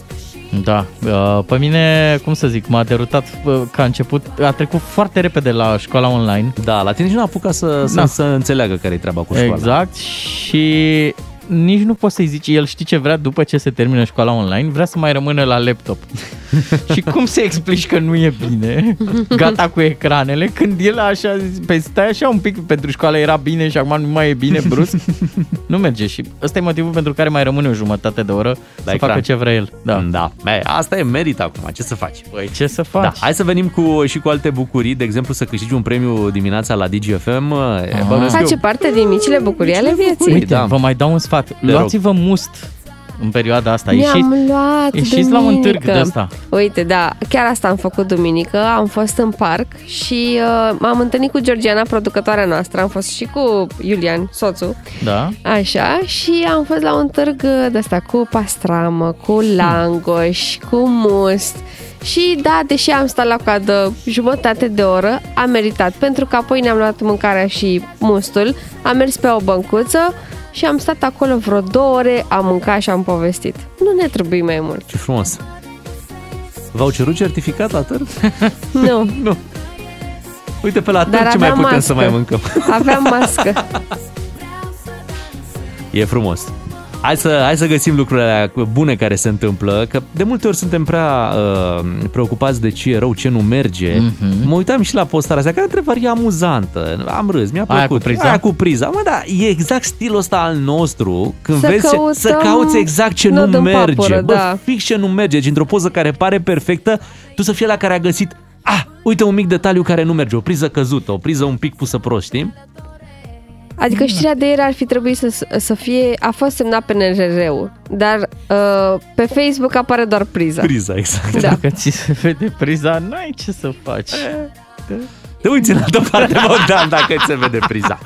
Da, uh, pe mine, cum să zic, m-a derutat uh, că a început, a trecut foarte repede la școala online. Da, la tine nici nu a apucat să, să, Da. să înțeleagă care e treaba cu școala. Exact, și nici nu poți să-i zici, el știe ce vrea după ce se termină școala online, vrea să mai rămână la laptop. și cum să explici că nu e bine, gata cu ecranele, când el așa, pe stai așa un pic pentru școală era bine și acum nu mai e bine brusc, nu merge și ăsta e motivul pentru care mai rămâne o jumătate de oră să ecran. facă ce vrea el. Da. Da. Bă, asta e merit acum, ce să faci? Păi ce să faci? Da, hai să venim cu, și cu alte bucurii, de exemplu să câștigi un premiu dimineața la DGFM. Ah. Bănuiesc Face eu. parte din micile bucurii ale vieții. Uite, da. vă mai dau un sfat. Rog. Luați-vă must în perioada asta. Mi-am Ieșiți, luat ieșiți la un târg duminică. de ăsta. Uite, da, chiar asta am făcut duminică. Am fost în parc și uh, m-am întâlnit cu Georgiana, producătoarea noastră. Am fost și cu Iulian, soțul. Da? Așa, și am fost la un târg de asta cu pastramă, cu langoș, cu must. Și da, deși am stat la coadă jumătate de oră, am meritat, pentru că apoi ne-am luat mâncarea și mustul, am mers pe o băncuță și am stat acolo vreo două ore, am mâncat și am povestit. Nu ne trebuie mai mult. Ce frumos. V-au cerut certificat la târg? Nu, nu. Uite pe la Dar târg ce mai aveam putem mască. să mai mâncăm. aveam mască. E frumos. Hai să, hai să găsim lucrurile alea bune care se întâmplă, că de multe ori suntem prea uh, preocupați de ce e rău, ce nu merge. Mhm. Mă uitam și la postarea asta, care întrebăr e amuzantă. Am râs, mi-a Aia plăcut. cu priza? Aia cu priza. Mă, da, e exact stilul ăsta al nostru, când Să vezi ce, căutăm să cauți exact ce nod nu în merge. papură, Bă, da. fix ce nu merge. Și într-o poză care pare perfectă, tu să fii la care a găsit Ah, uite un mic detaliu care nu merge, o priză căzută, o priză un pic pusă prost, știi? Adică știrea de ieri ar fi trebuit să, să fie, a fost semnat pe NRR-ul, dar uh, pe Facebook apare doar priza. Priza, exact. Da. Dacă ți se vede priza, n-ai ce să faci. Te uiți în altă parte, Bogdan, dacă ți se vede priza.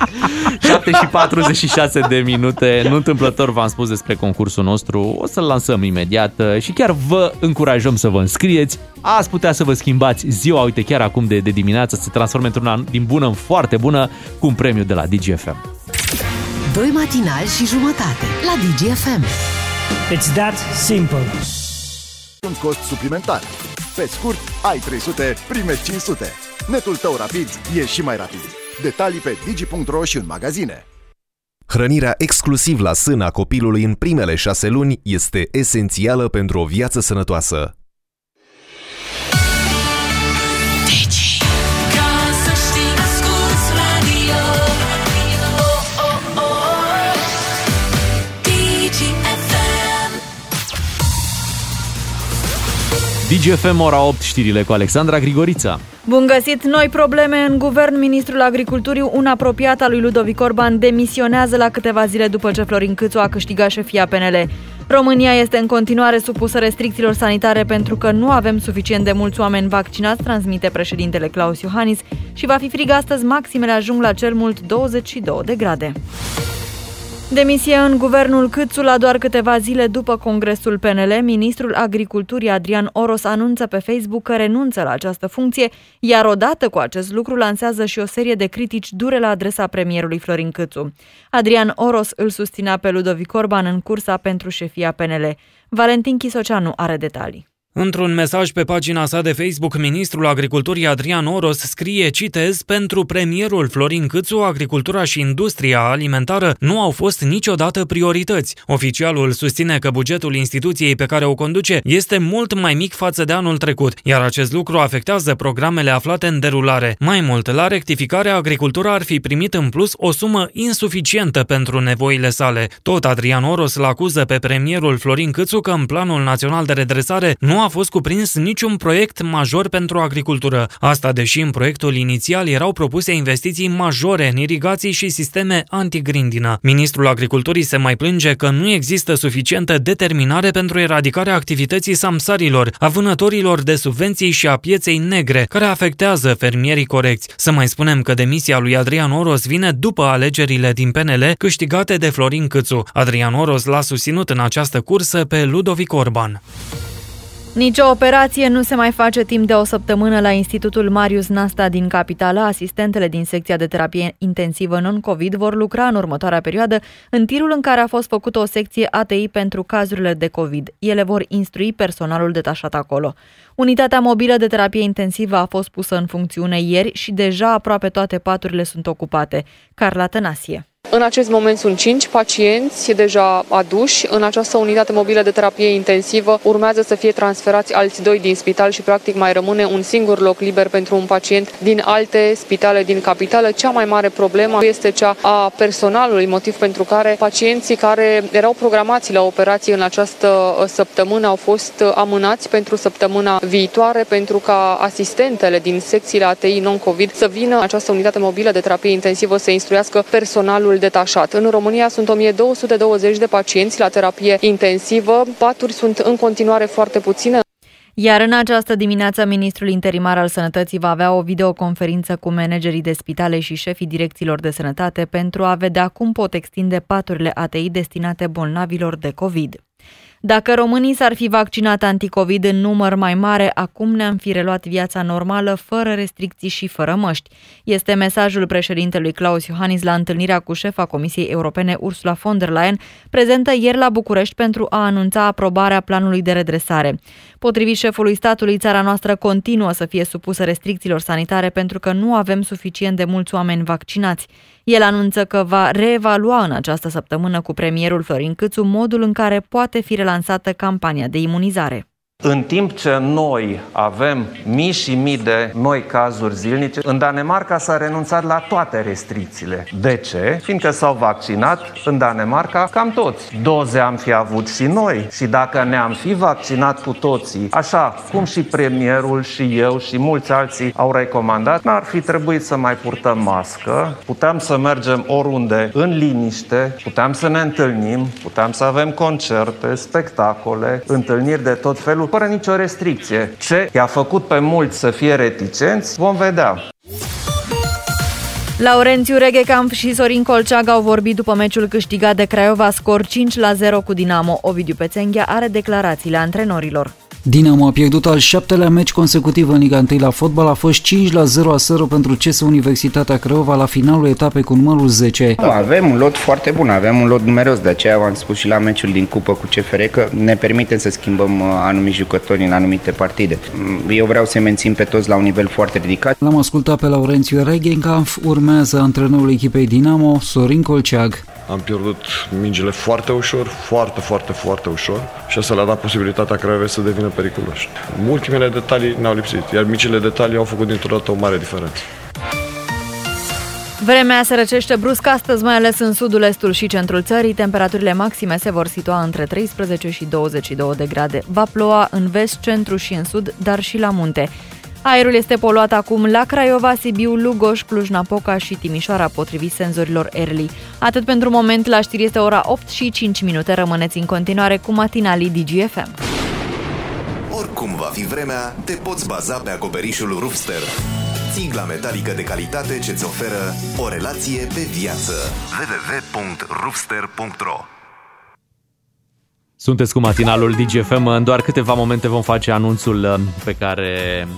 7 și 46 de minute. Nu întâmplător v-am spus despre concursul nostru. O să-l lansăm imediat și chiar vă încurajăm să vă înscrieți. Ați putea să vă schimbați ziua, uite, chiar acum de, de dimineață, să se transforme într-una din bună în foarte bună cu un premiu de la DGFM. Doi matinali și jumătate la DGFM. It's that simple. un cost suplimentar. Pe scurt, ai 300, primești 500. Netul tău rapid e și mai rapid. Detalii pe digi.ro și în magazine. Hrănirea exclusiv la sâna copilului în primele șase luni este esențială pentru o viață sănătoasă. DGFM DGFM ora 8 știrile cu Alexandra Grigorița. Bun găsit! Noi probleme în guvern. Ministrul Agriculturii, un apropiat al lui Ludovic Orban, demisionează la câteva zile după ce Florin Câțu a câștigat șefia PNL. România este în continuare supusă restricțiilor sanitare pentru că nu avem suficient de mulți oameni vaccinați, transmite președintele Claus Iohannis, și va fi frig astăzi, maximele ajung la cel mult 22 de grade. Demisie în guvernul Câțu la doar câteva zile după congresul PNL, ministrul agriculturii Adrian Oros anunță pe Facebook că renunță la această funcție, iar odată cu acest lucru lansează și o serie de critici dure la adresa premierului Florin Câțu. Adrian Oros îl susținea pe Ludovic Orban în cursa pentru șefia PNL. Valentin Chisoceanu are detalii. Într-un mesaj pe pagina sa de Facebook, ministrul agriculturii Adrian Oros scrie, citez, pentru premierul Florin Câțu, agricultura și industria alimentară nu au fost niciodată priorități. Oficialul susține că bugetul instituției pe care o conduce este mult mai mic față de anul trecut, iar acest lucru afectează programele aflate în derulare. Mai mult, la rectificare, agricultura ar fi primit în plus o sumă insuficientă pentru nevoile sale. Tot Adrian Oros l acuză pe premierul Florin Câțu că în Planul Național de Redresare nu a fost cuprins niciun proiect major pentru agricultură. Asta deși în proiectul inițial erau propuse investiții majore în irigații și sisteme antigrindină. Ministrul Agriculturii se mai plânge că nu există suficientă determinare pentru eradicarea activității samsarilor, a vânătorilor de subvenții și a pieței negre, care afectează fermierii corecți. Să mai spunem că demisia lui Adrian Oros vine după alegerile din PNL câștigate de Florin Câțu. Adrian Oros l-a susținut în această cursă pe Ludovic Orban. Nicio operație nu se mai face timp de o săptămână la Institutul Marius Nasta din capitală. Asistentele din secția de terapie intensivă non-COVID vor lucra în următoarea perioadă în tirul în care a fost făcută o secție ATI pentru cazurile de COVID. Ele vor instrui personalul detașat acolo. Unitatea mobilă de terapie intensivă a fost pusă în funcțiune ieri și deja aproape toate paturile sunt ocupate. Carla Tănasie. În acest moment sunt 5 pacienți deja aduși. În această unitate mobilă de terapie intensivă urmează să fie transferați alți doi din spital și practic mai rămâne un singur loc liber pentru un pacient din alte spitale din capitală. Cea mai mare problemă este cea a personalului, motiv pentru care pacienții care erau programați la operație în această săptămână au fost amânați pentru săptămâna viitoare pentru ca asistentele din secțiile ATI non-COVID să vină această unitate mobilă de terapie intensivă să instruiască personalul detașat. În România sunt 1220 de pacienți la terapie intensivă, paturi sunt în continuare foarte puține. Iar în această dimineață, ministrul interimar al sănătății va avea o videoconferință cu managerii de spitale și șefii direcțiilor de sănătate pentru a vedea cum pot extinde paturile ATI destinate bolnavilor de COVID. Dacă românii s-ar fi vaccinat anticovid în număr mai mare, acum ne-am fi reluat viața normală, fără restricții și fără măști. Este mesajul președintelui Claus Iohannis la întâlnirea cu șefa Comisiei Europene Ursula von der Leyen, prezentă ieri la București pentru a anunța aprobarea planului de redresare. Potrivit șefului statului, țara noastră continuă să fie supusă restricțiilor sanitare pentru că nu avem suficient de mulți oameni vaccinați. El anunță că va reevalua în această săptămână cu premierul Florin Câțu modul în care poate fi relansată campania de imunizare. În timp ce noi avem mii și mii de noi cazuri zilnice, în Danemarca s-a renunțat la toate restricțiile. De ce? Fiindcă s-au vaccinat în Danemarca cam toți. Doze am fi avut și noi și dacă ne-am fi vaccinat cu toții, așa cum și premierul și eu și mulți alții au recomandat, n-ar fi trebuit să mai purtăm mască, puteam să mergem oriunde în liniște, puteam să ne întâlnim, puteam să avem concerte, spectacole, întâlniri de tot felul, fără nicio restricție. Ce i-a făcut pe mulți să fie reticenți, vom vedea. Laurențiu Reghecamp și Sorin Colceag au vorbit după meciul câștigat de Craiova scor 5 la 0 cu Dinamo. Ovidiu Pețenghia are declarațiile antrenorilor. Dinamo a pierdut al șaptelea meci consecutiv în Liga 1 la fotbal, a fost 5 la 0 a 0 pentru CS Universitatea Craiova la finalul etapei cu numărul 10. Da, avem un lot foarte bun, avem un lot numeros, de aceea v-am spus și la meciul din cupă cu CFR că ne permite să schimbăm uh, anumiți jucători în anumite partide. Mm, eu vreau să mențin pe toți la un nivel foarte ridicat. L-am ascultat pe Laurențiu Regenkamp, urmează antrenorul echipei Dinamo, Sorin Colceag. Am pierdut mingile foarte ușor, foarte, foarte, foarte ușor și asta le-a dat posibilitatea Craiovei să devină periculoși. Ultimele detalii ne-au lipsit, iar micile detalii au făcut dintr-o dată o mare diferență. Vremea se răcește brusc astăzi, mai ales în sudul, estul și centrul țării. Temperaturile maxime se vor situa între 13 și 22 de grade. Va ploua în vest, centru și în sud, dar și la munte. Aerul este poluat acum la Craiova, Sibiu, Lugoș, Cluj-Napoca și Timișoara, potrivit senzorilor Erli. Atât pentru moment, la știri este ora 8 și 5 minute. Rămâneți în continuare cu matinalii DGFM. Oricum va fi vremea, te poți baza pe acoperișul Roofster. Țigla metalică de calitate ce-ți oferă o relație pe viață. www.roofster.ro Sunteți cu matinalul DGFM. În doar câteva momente vom face anunțul uh, pe care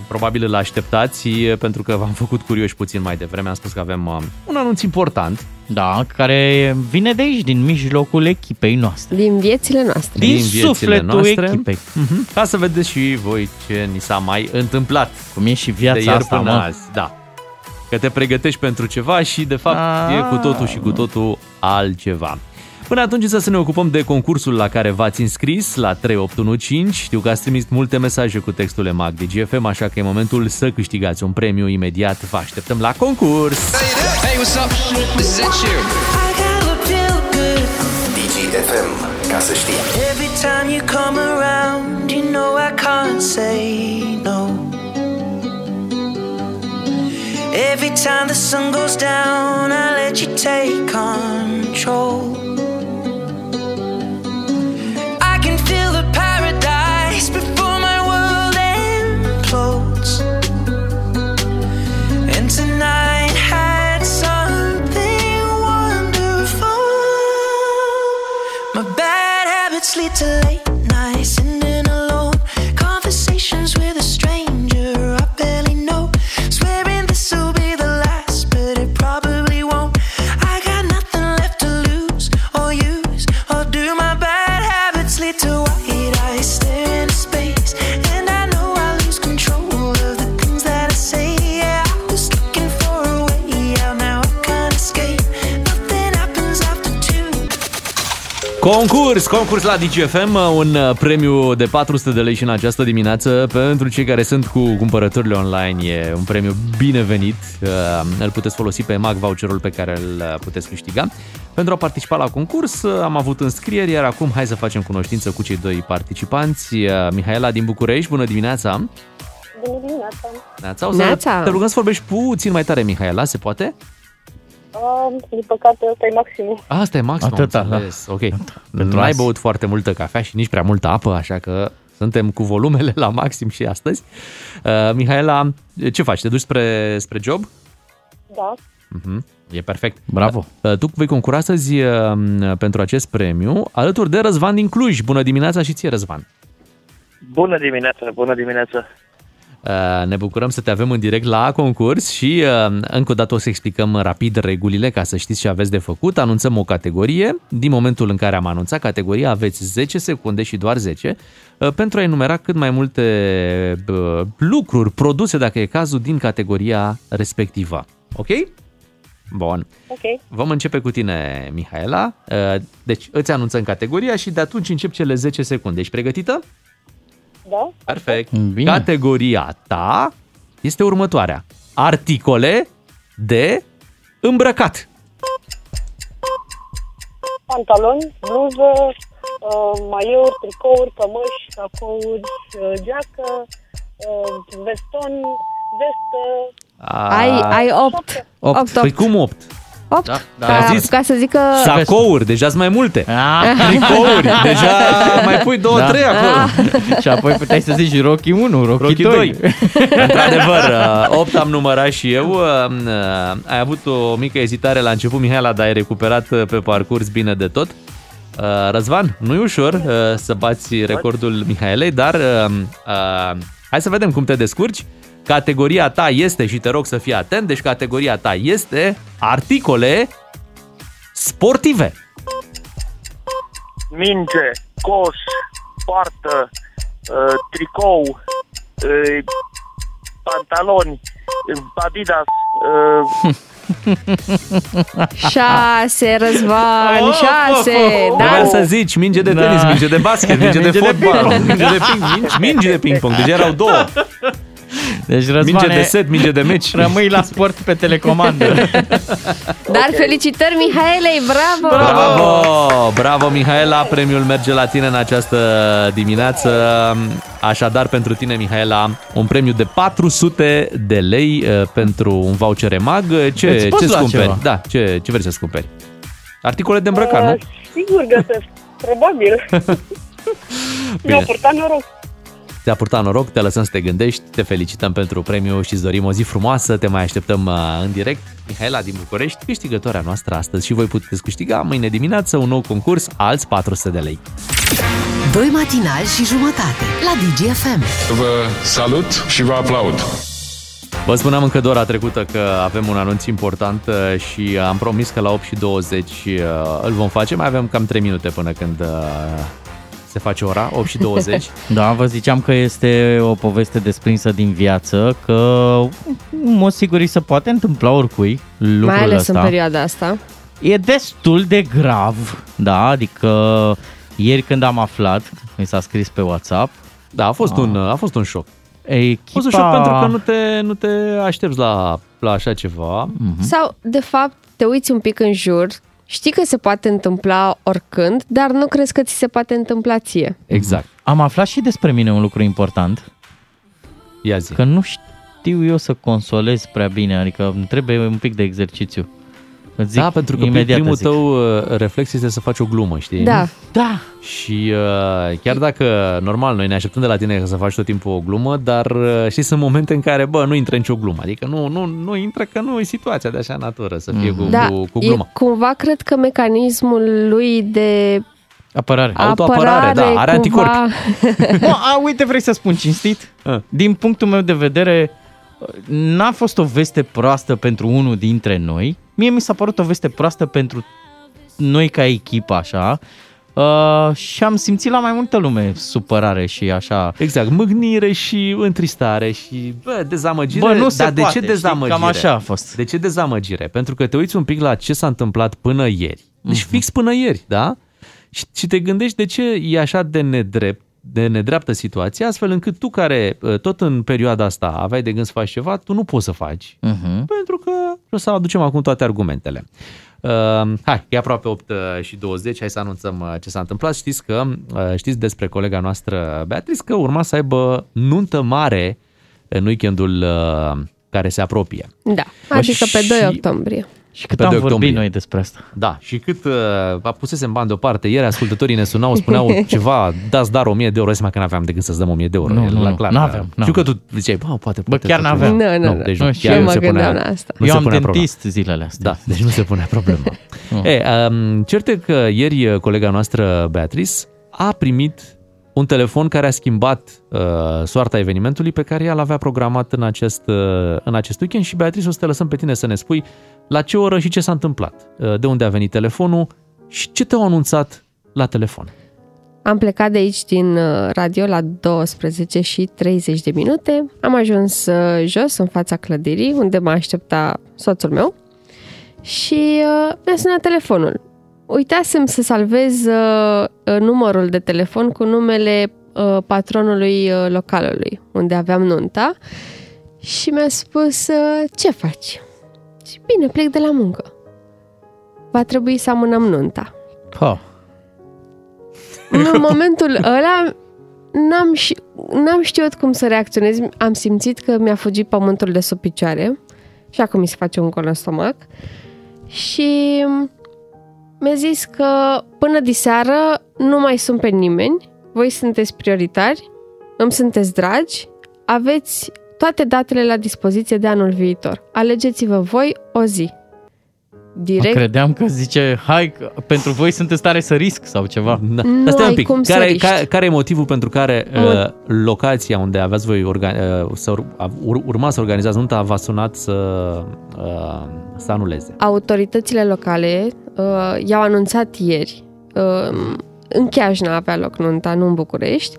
probabil îl așteptați, uh, pentru că v-am făcut curioși puțin mai devreme. Am spus că avem uh, un anunț important. Da, care vine de aici, din mijlocul echipei noastre. Din viețile noastre. Din viețile sufletul noastre. echipei. Mhm. Ca să vedeți și voi ce ni s-a mai întâmplat. Cum e și de viața ieri asta, până mă. azi. Da. Că te pregătești pentru ceva și de fapt e cu totul și cu totul altceva. Până atunci să ne ocupăm de concursul la care v-ați înscris la 3815. Știu că ați trimis multe mesaje cu textul EMAG de GFM, așa că e momentul să câștigați un premiu imediat. Vă așteptăm la concurs! Hey, what's up? This is Ed Sheeran. DGFM, ca să știi. Every time you come around, you know I can't say no. Every time the sun goes down, I let you take control. Concurs, concurs la DGFM, un uh, premiu de 400 de lei și în această dimineață pentru cei care sunt cu cumpărăturile online. E un premiu binevenit, Uh, îl puteți folosi pe EMAG, voucherul pe care îl uh, puteți câștiga. Pentru a participa la concurs uh, am avut înscrieri, iar acum hai să facem cunoștință cu cei doi participanți. Uh, Mihaela din București, bună dimineața! Bună dimineața! Neața, o să Neața. te rugăm să vorbești puțin mai tare, Mihaela, se poate? Uh, din păcate, ăsta e maximul. Asta e maxim, Atâta, am da. înțeles. Ok. Pentru n-ai băut foarte multă cafea și nici prea multă apă, așa că suntem cu volumele la maxim și astăzi. Uh, Mihaela, ce faci? Te duci spre, spre job? Da. Mhm. E perfect. Bravo. Uh, Tu vei concura astăzi uh, pentru acest premiu alături de Răzvan din Cluj. Bună dimineața și ție, Răzvan. Bună dimineața, bună dimineața. Uh, Ne bucurăm să te avem în direct la concurs și uh, încă o dată o să explicăm rapid regulile ca să știți ce aveți de făcut. Anunțăm o categorie. Din momentul în care am anunțat categoria aveți 10 secunde și doar 10 uh, pentru a enumera cât mai multe uh, lucruri, produse dacă e cazul, din categoria respectivă. Ok? Bun. Ok. Vom începe cu tine, Mihaela. Uh, Deci îți anunțăm categoria și de atunci încep cele 10 secunde. Ești pregătită? Da? Perfect. Bine. Categoria ta este următoarea. Articole de îmbrăcat. Pantaloni, bluză, uh, maiouri, tricouri, cămăși, sacouri, uh, geacă, uh, veston, vestă. Ai, ai 8. 8. Păi cum 8? 8? Da, da. Ca, Am zis ca să zic că... Sacouri, deja sunt mai multe. Tricouri, deja mai pui două, Da. trei acolo. Și apoi puteai să zici Rocky 1, Rocky, Rocky 2. 2. Într-adevăr, 8 am numărat și eu. Uh, uh, Ai avut o mică ezitare la început, Mihaela, dar ai recuperat uh, pe parcurs bine de tot. Uh, Răzvan, nu e ușor uh, să bați recordul Mihaelei, dar uh, uh, hai să vedem cum te descurci. Categoria ta este, și te rog să fii atent, deci categoria ta este articole sportive. Minge, coș, poartă, uh, tricou, uh, pantaloni, uh, Adidas, uh, 6, Răzvan, 6. Trebuia Da? să zici minge de tenis, Da. minge de basket, minge de Minge de fotbal, ping-pong. minge de ping, minge, minge de ping-pong. Deci erau două. Deci, Răzvane, Minge de set, minge de meci. Rămâi la sport pe telecomandă. Dar felicitări Mihaelei, bravo! Bravo! Bravo, Mihaela! Premiul merge la tine în această dimineață. Așadar, pentru tine, Mihaela, un premiu de 400 de lei uh, pentru un voucher EMAG. Ce, Îți poți ce lua cumperi? ceva. Da, ce, ce vrei să-ți cumperi? Articole de îmbrăcat, Uh, nu? Sigur găsesc, probabil. Mi-au purtat noroc. Te-a purtat noroc, te lăsăm să te gândești, te felicităm pentru premiu și îți dorim o zi frumoasă, te mai așteptăm uh, în direct. Mihaela din București, câștigătoarea noastră astăzi și voi puteți câștiga mâine dimineață un nou concurs, alți 400 de lei. Doi matinali și jumătate la DGFM. Vă salut și vă aplaud. Vă spuneam încă doar trecută că avem un anunț important uh, și am promis că la 8 și 20 uh, îl vom face. Mai avem cam 3 minute până când uh, se face ora, 8 și 20. Da, vă ziceam că este o poveste desprinsă din viață, că în mod sigur îi se poate întâmpla oricui lucrul Mai ales ăsta. în perioada asta. E destul de grav, da, adică ieri când am aflat, mi s-a scris pe WhatsApp. Da, a fost, un, a fost un șoc. Echipa... A fost un șoc pentru că nu te, nu te aștepți la, la așa ceva. Mhm. Sau, de fapt, te uiți un pic în jur, știi că se poate întâmpla oricând, dar nu crezi că ți se poate întâmpla ție. Exact. Am aflat și despre mine un lucru important. Ia zi. Că nu știu eu să consolez prea bine, adică îmi trebuie un pic de exercițiu. Îți zic da, pentru că imediat primul îți zic. tău uh, reflex este să faci o glumă, știi? Da. Da. Și uh, chiar dacă, normal, noi ne așteptăm de la tine să faci tot timpul o glumă, dar uh, știi, sunt momente în care, bă, nu intră nicio glumă. Adică nu, nu, nu intră că nu e situația de așa natură să fie cu, Da, cu, cu glumă. e cumva, cred că mecanismul lui de Apărare. Autoapărare, da, are anticorpi. Mă, a, uite, vrei să spun cinstit? Din punctul meu de vedere, n-a fost o veste proastă pentru unul dintre noi. Mie mi s-a părut o veste proastă pentru noi ca echipă, așa. Uh, și am simțit la mai multă lume supărare și așa. Exact, mâgnire și întristare și bă, dezamăgire. Bă, nu se dar de poate, ce știi? dezamăgire? Cam așa a fost. De ce dezamăgire? Pentru că te uiți un pic la ce s-a întâmplat până ieri. Deci Mhm. fix până ieri, da? Și, și te gândești de ce e așa de nedrept de nedreaptă situația, astfel încât tu care uh, tot în perioada asta aveai de gând să faci ceva, tu nu poți să faci. Uh-huh. Pentru că o să aducem acum toate argumentele. Uh, hai, e aproape 8 uh, și 20, hai să anunțăm uh, ce s-a întâmplat. Știți că, uh, știți despre colega noastră Beatrice că urma să aibă nuntă mare în weekendul uh, care se apropie. Da, adică pe 2 Și- octombrie. Și cât Pe am 2 vorbit octombrie. noi despre asta. Da, și cât uh, a pusesem bani deoparte, ieri ascultătorii ne sunau, spuneau ceva, dați dar 1000 de euro, seama că n-aveam de gând să-ți dăm 1000 de euro. Nu, E nu, la nu, clar, n-aveam, Știu că tu ziceai, bă, poate, Bă, poate. chiar totuși. n-aveam. Nu, nu, nu. deci Nu, nu, și chiar eu nu mă se punea, gândeam la asta. Nu Eu se am punea dentist problema. zilele astea. Da, deci nu se punea problema. e, um, cert e că ieri uh, colega noastră, Beatrice, a primit un telefon care a schimbat uh, soarta evenimentului pe care ea l-avea programat în acest, uh, în acest weekend și Beatrice o să te lăsăm pe tine să ne spui la ce oră și ce s-a întâmplat, uh, de unde a venit telefonul și ce te-au anunțat la telefon. Am plecat de aici din uh, radio la 12 și 30 de minute. Am ajuns uh, jos, în fața clădirii, unde mă aștepta soțul meu și uh, mi-a sunat telefonul. Uitasem să salvez uh, uh, numărul de telefon cu numele uh, patronului uh, localului, unde aveam nunta și mi-a spus, uh, ce faci? Și bine, plec de la muncă. Va trebui să amânăm nunta. Ha. În momentul ăla n-am, ș- n-am știut cum să reacționez. Am simțit că mi-a fugit pământul de sub picioare și acum mi se face un gol în stomac. Și mi-a zis că până diseară nu mai sunt pe nimeni, voi sunteți prioritari, îmi sunteți dragi, aveți toate datele la dispoziție de anul viitor. Alegeți-vă voi o zi. Direct Credeam că zice, hai, că pentru voi sunteți tare să risc sau ceva. Da. Nu Dar stai ai un pic, cum să care, riști. care, care e motivul pentru care Mo- uh, locația unde aveați voi orga, uh, să ur, ur, urma să organizați nunta v-a sunat să, uh, să anuleze? autoritățile locale uh, i-au anunțat ieri, uh, în Chiajna avea loc nunta, nu în București,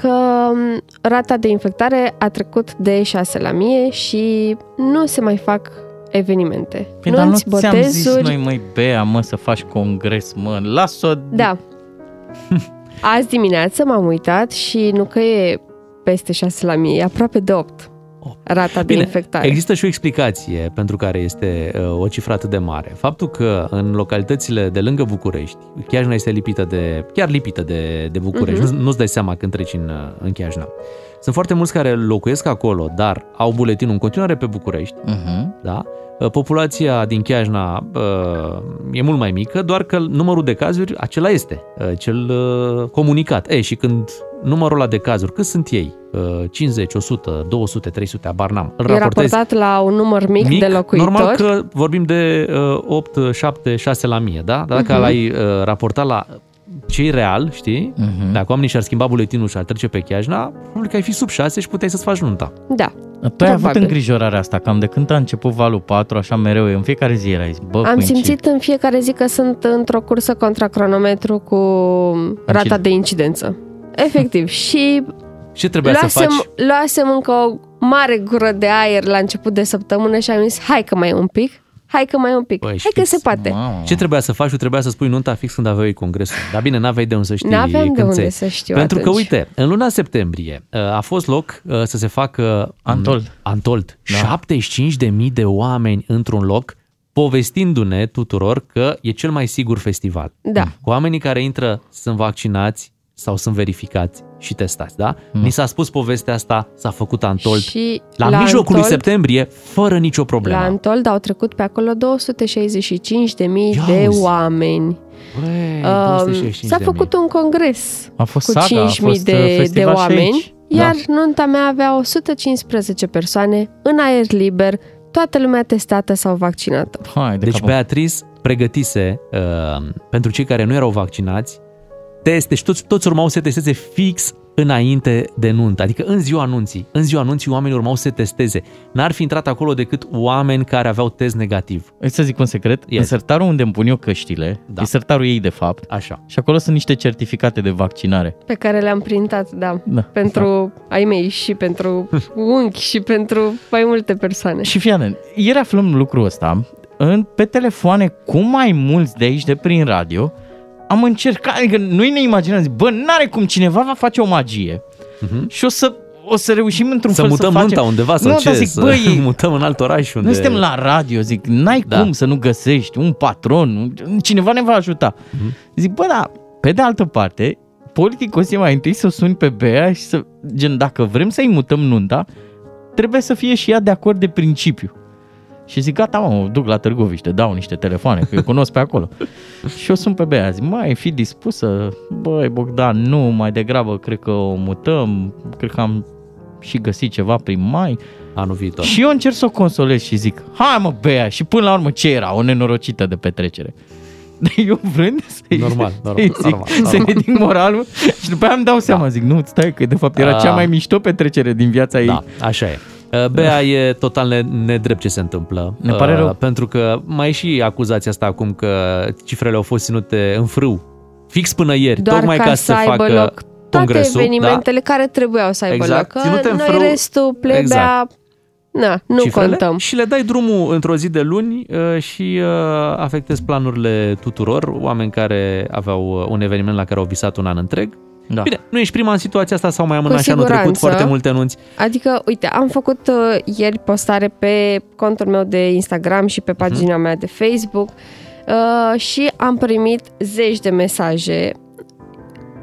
că um, rata de infectare a trecut de 6 la mie și nu se mai fac evenimente. Păi, dar nu Nunți, ți-am zis botezuri. noi, măi, Bea, mă, să faci congres, mă, las-o... Da. Azi dimineață m-am uitat și nu că e peste 6 la mie, e aproape de 8. Rata de Bine, infectare. există și o explicație pentru care este uh, o cifră atât de mare. Faptul că în localitățile de lângă București, Chiajna este lipită de, chiar lipită de, de București, Mhm. uh-huh. nu-ți dai seama când treci în, uh, în Chiajna. Sunt foarte mulți care locuiesc acolo, dar au buletinul în continuare pe București, uh-huh. da? Uh, Populația din Chiajna uh, e mult mai mică, doar că numărul de cazuri acela este, uh, cel uh, comunicat. E, și când numărul ăla de cazuri, cât sunt ei? Uh, 50, 100, 200, 300, abar n-am. Îl E raportezi raportat la un număr mic, mic, de locuitori. normal că vorbim de uh, 8, 7, 6 la mie, da? Dar dacă Mhm. l-ai uh, raportat la cei real, știi? Mhm. Dacă oamenii și-ar schimba buletinul și ar trece pe Chiajna, probabil că ai fi sub 6 și puteai să-ți faci nunta. Da. Tu ai avut Probabil. îngrijorarea asta, cam de când a început valul 4, așa mereu, în fiecare zi erai zis, bă, Am pâncii. simțit în fiecare zi că sunt într-o cursă contra cronometru cu rata de incidență. Efectiv. Și Ce trebuia să luasem, faci? luasem încă o mare gură de aer la început de săptămână și am zis, hai că mai e un pic, hai că mai e un pic, Băi, hai că se poate. Ce trebuia să faci? Tu trebuia să spui nunta fix când aveai congresul. Dar bine, n-aveai de unde să știi N-aveam de când unde ți-ai. să știu Pentru că, atunci. uite, în luna septembrie uh, a fost loc uh, să se facă Antold. Antold. Da. 75.000 de oameni într-un loc povestindu-ne tuturor că e cel mai sigur festival. Da. Cu oamenii care intră sunt vaccinați sau sunt verificați și testați, da? Ni s-a spus povestea asta, s-a făcut Antold Și la, la mijlocul lui Antold- septembrie, fără nicio problemă. La Antold au trecut pe acolo 265.000 de auzi. oameni. Băi, Um, s-a făcut un congres A fost cu saga, a 5.000 fost, de, uh, de festival și oameni, aici. iar Da. nunta mea avea 115 persoane în aer liber, toată lumea testată sau vaccinată. Hai, de Deci capul. Beatrice pregătise uh, pentru cei care nu erau vaccinați teste și toți, toți urmau să se testeze fix înainte de nuntă. Adică în ziua anunții. În ziua anunții oamenii urmau să se testeze. N-ar fi intrat acolo decât oameni care aveau test negativ. Îi să zic un secret, Yes. în sertarul unde îmi pun eu căștile, Da. e sertarul ei de fapt, Așa. și acolo sunt niște certificate de vaccinare. Pe care le-am printat, da, Da, pentru ai mei și pentru unchi și pentru mai multe persoane. Și fii atent, ieri aflăm lucrul ăsta, în, pe telefoane cu mai mulți de aici, de prin radio, am încercat, adică noi ne imaginăm, zic, bă, n-are cum cineva va face o magie uh-huh. și o să, o să reușim într-un Mhm. Să fel mutăm să facem... nunta undeva sau nu, ce? Dar zic, să bă, e, mutăm în alt oraș unde... Noi suntem la radio, zic, n-ai Da. da. cum să nu găsești un patron, un- cineva ne va ajuta. Mhm. Zic, bă, da, pe de altă parte, politicos e mai întâi să suni pe Bea și să, gen, dacă vrem să-i mutăm nunta, trebuie să fie și ea de acord de principiu. Și zic, gata, mă, mă duc la Târgoviște, dau niște telefoane, că eu cunosc pe acolo. și o sun pe Bea, zic, mai fi dispusă? Băi, Bogdan, nu, mai degrabă, cred că o mutăm, cred că am și găsit ceva prin mai. Anul viitor. Și eu încerc să o consolez și zic, hai mă, Bea, și până la urmă ce era? O nenorocită de petrecere. Dar eu vrând să-i, Normal, normal, să-i zic, normal, să-i normal. ridic moralul și după aia îmi dau seama, zic, nu, stai că de fapt era cea Ah. mai mișto petrecere din viața ei. Da, așa e. Uh, Bea e total ne- nedrept ce se întâmplă. Ne pare Uh, rău. Pentru că mai e și acuzația asta acum că cifrele au fost ținute în frâu. Fix până ieri, Doar tocmai ca, ca să să aibă facă loc toate congresul. evenimentele care trebuiau să aibă Exact, loc. ținute Că în noi frâu. restul, plebea, Exact. na, nu cifrele contăm. și le dai drumul într-o zi de luni uh, și uh, afectezi planurile tuturor, oameni care aveau uh, un eveniment la care au visat un an întreg. Da. Bine, nu ești prima în situația asta sau mai amânat Cu și anul trecut siguranță. foarte multe anunți. Adică, uite, am făcut uh, ieri postare pe contul meu de Instagram și pe pagina mea de Facebook uh, și am primit zeci de mesaje.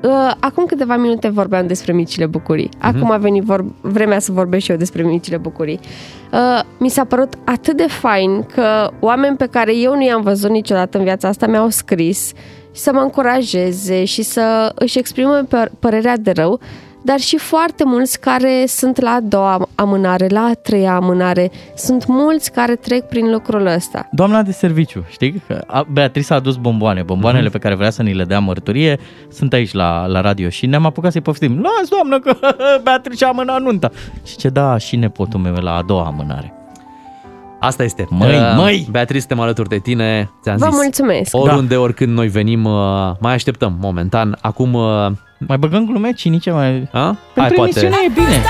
Uh, acum câteva minute vorbeam despre micile bucurii. Acum a venit vor- vremea să vorbesc și eu despre micile bucurii. Uh, mi s-a părut atât de fain că oameni pe care eu nu i-am văzut niciodată în viața asta mi-au scris și să mă încurajeze și să își exprime pă- părerea de rău, dar și foarte mulți care sunt la a doua amânare, la a treia amânare. Sunt mulți care trec prin lucrul ăsta. Doamna de serviciu, știi? Că a- Beatrice a adus bomboane. Bomboanele Mhm. pe care vrea să ni le dea mărturie sunt aici la, la radio și ne-am apucat să-i poftim. Las, doamnă, că Beatrice a amânat nunta. Și ce da, și nepotul meu e la a doua amânare. Asta este. Măi, Uh, măi! Beatrice, suntem alături de tine. Ți-am Vă zis. mulțumesc! Oriunde, oricând noi venim, uh, mai așteptăm momentan. Acum... uh, Mai băgăm glume cinice mai... A? Pentru Hai, emisiune poate. e bine.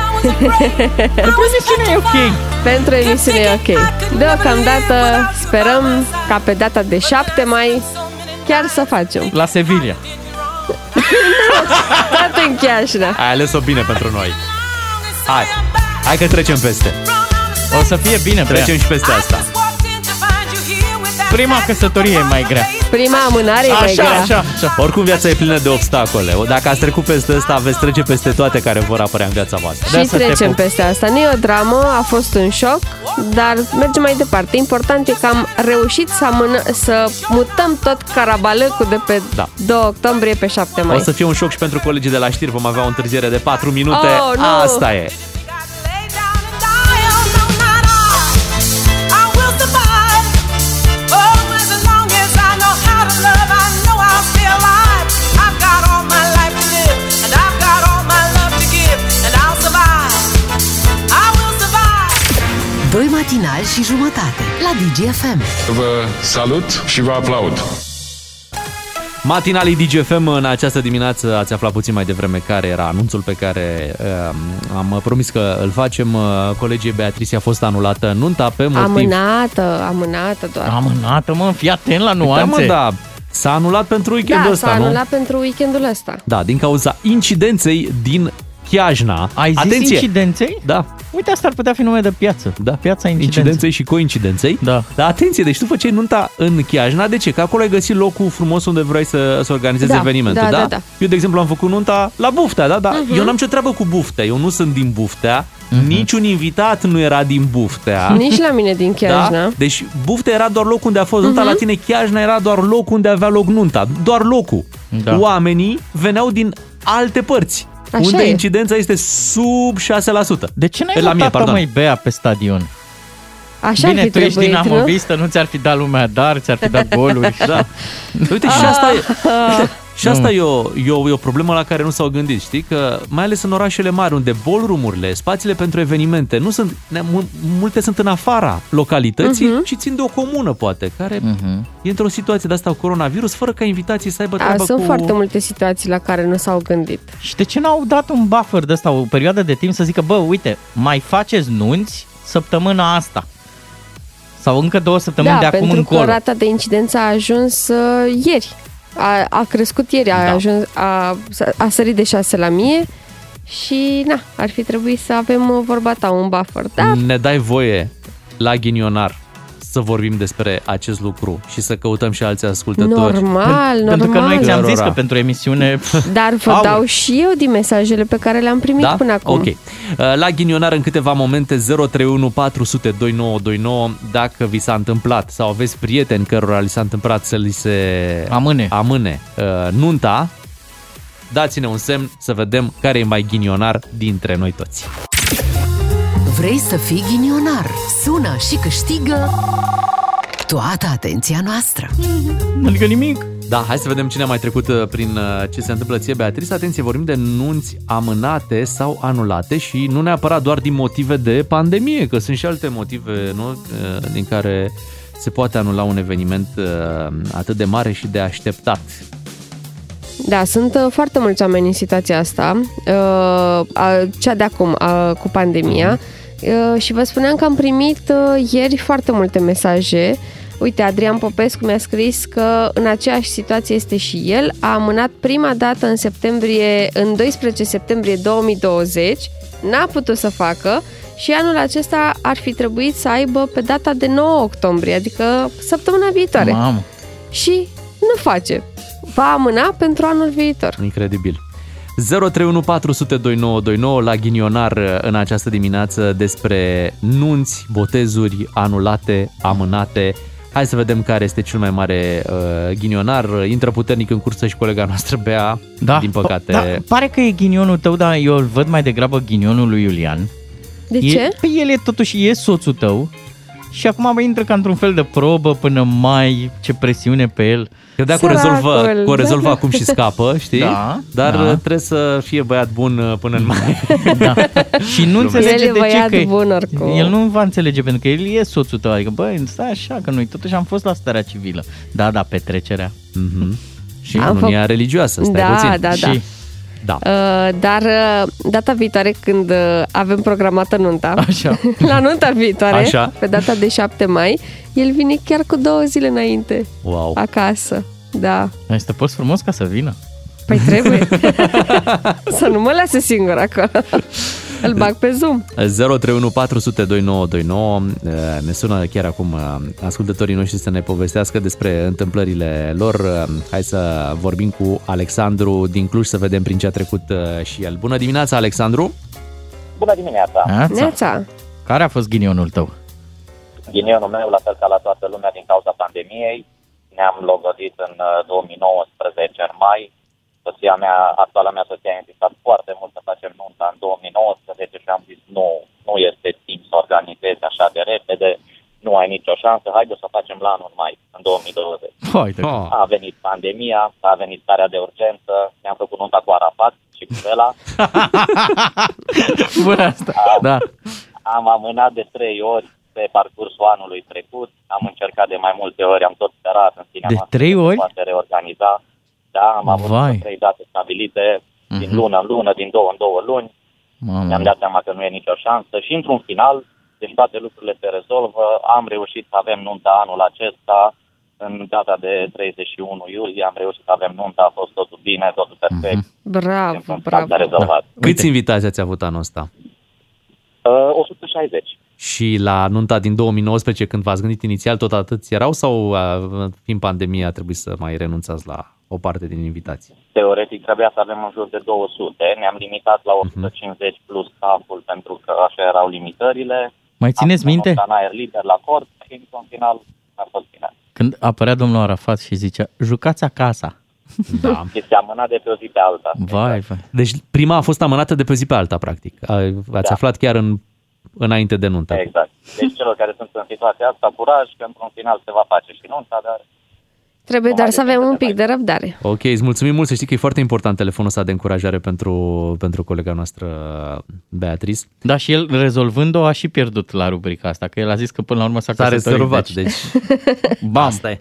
Pentru emisiune e ok. Pentru emisiune e ok. Deocamdată sperăm ca pe data de 7 mai chiar să facem. La Sevilla. Tot în Chiajna. Ai ales-o bine pentru noi. Hai! Hai că trecem peste. O să fie bine pe Trecem ea. și peste asta. Prima căsătorie e mai grea. Prima amânare e mai Așa, grea. așa, așa. Oricum viața e plină de obstacole. Dacă ați trecut peste asta, veți trece peste toate care vor apărea în viața voastră. Și trecem peste asta. Nu e o dramă, a fost un șoc, dar mergem mai departe. Important e că am reușit să, amână, să mutăm tot carabalăcul de pe Da. 2 octombrie pe 7 mai. O să fie un șoc și pentru colegii de la știri. Vom avea o întârziere de 4 minute. Oh, nu! Asta e. Doi matinali și jumătate la DGFM. Vă salut și vă aplaud. Matinalii DGFM în această dimineață ați aflat puțin mai devreme care era anunțul pe care uh, am promis că îl facem. Uh, Colegii Beatrice a fost anulată nunta pe motiv... Amânată, amânată doar. Amânată, mă, fii atent la Da, nuanțe. mă, da. S-a anulat pentru weekendul da, ăsta, s-a nu? anulat pentru weekendul ăsta. Da, din cauza incidenței din Chiajna. Ai zis Atenție! incidenței? Da. Uite, asta ar putea fi nume de piață. Da. Piața incidenței. Incidenței și coincidenței. Da. Dar atenție, deci tu făceai nunta în Chiajna, de ce? Că acolo ai găsit locul frumos unde vrei să, să organizezi Da, evenimentul, da, da? da, da. Eu, de exemplu, am făcut nunta la Buftea, da? Dar Mhm. eu n-am ce treabă cu Buftea, eu nu sunt din Buftea, niciun invitat nu era din Buftea. Nici la mine din Chiajna. Da? Deci Buftea era doar locul unde a fost nunta, Mhm. la tine Chiajna era doar locul unde avea loc nunta. Doar locul. Da. Oamenii veneau din alte părți. Așa unde e. incidența este sub 6%. De ce n-ai la mine, mutat pardon. mai Bea pe stadion? Așa Bine, ar fi tu ești din trebuit, nu? Amovistă, nu ți-ar fi dat lumea dar, ți-ar fi dat goluri. Da. Uite, și asta e, Ah. și asta e o, e, o, e o problemă la care nu s-au gândit, știi? Că mai ales în orașele mari, unde ballroom-urile, spațiile pentru evenimente, nu sunt, ne- mu- multe sunt în afara localității Mhm. și țin de o comună, poate, care e într-o situație de asta cu coronavirus, fără ca invitații să aibă A, treabă sunt cu... foarte multe situații la care nu s-au gândit. Și de ce n-au dat un buffer de asta, o perioadă de timp să zică, bă, uite, mai faceți nunți săptămâna asta? Sau încă două săptămâni da, de acum pentru încolo. că rata de incidență a ajuns uh, ieri. A, a crescut ieri, a, Da. ajuns, a, a sărit de 6 la mie și na, ar fi trebuit să avem uh, vorba ta un buffer. Da, Ne dai voie la ghinionar să vorbim despre acest lucru și să căutăm și alți ascultători. normal, Pentru că normal. noi ți-am zis Cărora. că pentru emisiune... Dar vă Aur. dau și eu din mesajele pe care le-am primit Da? până acum. Ok. Uh, La ghinionar în câteva momente 031 400 2929 dacă vi s-a întâmplat sau aveți prieteni cărora li s-a întâmplat să li se Amâne. amâne uh, nunta, dați-ne un semn să vedem care e mai ghinionar dintre noi toți. Vrei să fii ghinionar? Sună și câștigă toată atenția noastră. Adică nimic. Da, hai să vedem cine a mai trecut uh, prin uh, ce se întâmplă ție, Beatrice. Atenție, vorbim de nunți amânate sau anulate și nu neapărat doar din motive de pandemie, că sunt și alte motive nu? Uh, din care se poate anula un eveniment uh, atât de mare și de așteptat. Da, sunt uh, foarte mulți oameni în situația asta, uh, a, cea de acum, a, cu pandemia, uh, și vă spuneam că am primit uh, ieri foarte multe mesaje. Uite, Adrian Popescu mi-a scris că în aceeași situație este și el. A amânat prima dată în septembrie, în 12 septembrie 2020, n-a putut să facă și anul acesta ar fi trebuit să aibă pe data de 9 octombrie, adică săptămâna viitoare. Mamă. Și nu face. Va amâna pentru anul viitor. Incredibil. 031 400 2929 la ghinionar uh, în această dimineață despre nunți, botezuri anulate, amânate. Hai să vedem care este cel mai mare uh, ghinionar. Intră puternic în cursă și colega noastră Bea, Da, din păcate. Da, pare că e ghinionul tău, dar eu îl văd mai degrabă ghinionul lui Iulian. De e, ce? Păi el e totuși e soțul tău și acum mai intră ca într-un fel de probă până mai, ce presiune pe el. Credea că o rezolvă, Săracul, că o rezolvă da. acum și scapă, știi? Da, Dar da. uh, trebuie să fie băiat bun uh, până în mai. Da. Și nu înțelege El e de ce băiat că bun oricum. el nu va înțelege pentru că el e soțul tău, adică băi, stai așa că noi totuși am fost la starea civilă. Da, da, petrecerea. Mhm. Și Am unia făcut- religioasă, stai Da, puțin. da, da. Și, da. Uh, dar uh, data viitoare când uh, avem programată nunta, Așa. la nunta viitoare, Așa. pe data de 7 mai, el vine chiar cu două zile înainte Wow. acasă. Da. Este post frumos ca să vină. Păi trebuie. Să nu mă lase singur acolo. Îl bag pe Zoom. 031 400 2929 Uh, Ne sună chiar acum uh, ascultătorii noștri să ne povestească despre întâmplările lor. Uh, Hai să vorbim cu Alexandru din Cluj să vedem prin ce a trecut uh, și el. Bună dimineața, Alexandru! Bună dimineața! Neața. Care a fost ghinionul tău? Ghinionul meu, la fel ca la toată lumea, din cauza pandemiei, ne-am logodit în uh, 2019, în mai. Soția mea, actuala mea soție, a insistat foarte mult să facem nunta în 2019 și am zis nu, nu este timp să organizezi așa de repede, nu ai nicio șansă, haide să facem la anul mai, în 2020. Hai de A venit pandemia, a venit starea de urgență, ne-am făcut nunta cu Arafat și cu Vela. Bună asta, da. Am amânat de trei ori pe parcursul anului trecut, am încercat de mai multe ori, am tot sperat în sinea De noastră trei că se ori? poate reorganiza. Da, am avut Vai. trei date stabilite, din Mhm. lună în lună, din două în două luni. Mamă. Mi-am dat seama că nu e nicio șansă și într-un final, deci toate lucrurile se rezolvă, am reușit să avem nunta anul acesta, în data de 31 iulie am reușit să avem nunta, a fost totul bine, totul perfect. Bravo, S-a bravo. rezolvat. Câți invitați ați avut anul ăsta? Uh, 160. Și la nunta din 2019, când v-ați gândit inițial, tot atâți erau sau, uh, fiind pandemia, a trebuit să mai renunțați la o parte din invitații? Teoretic trebuia să avem în jur de 200, ne-am limitat la Mhm. 150 plus stafful pentru că așa erau limitările. Mai țineți Am minte? făcut în aer liber la cort și într-un final a fost bine. Când apărea domnul Arafat și zicea, jucați acasă. Da. Este amânat de pe o zi pe alta. Vai, vai. Deci prima a fost amânată de pe zi pe alta, practic. A- Ați Da. aflat chiar în, înainte de nuntă. Exact. Deci celor care sunt în situația asta, curaj, că într-un final se va face și nunta, dar Trebuie doar să avem un pic de răbdare. Ok, îți mulțumim mult. Să știi că e foarte important telefonul ăsta de încurajare pentru, pentru colega noastră, Beatrice. Da, și el rezolvând-o a și pierdut la rubrica asta, că el a zis că până la urmă s-a S-a căsătorit. rezolvat, deci... Bam. Asta e.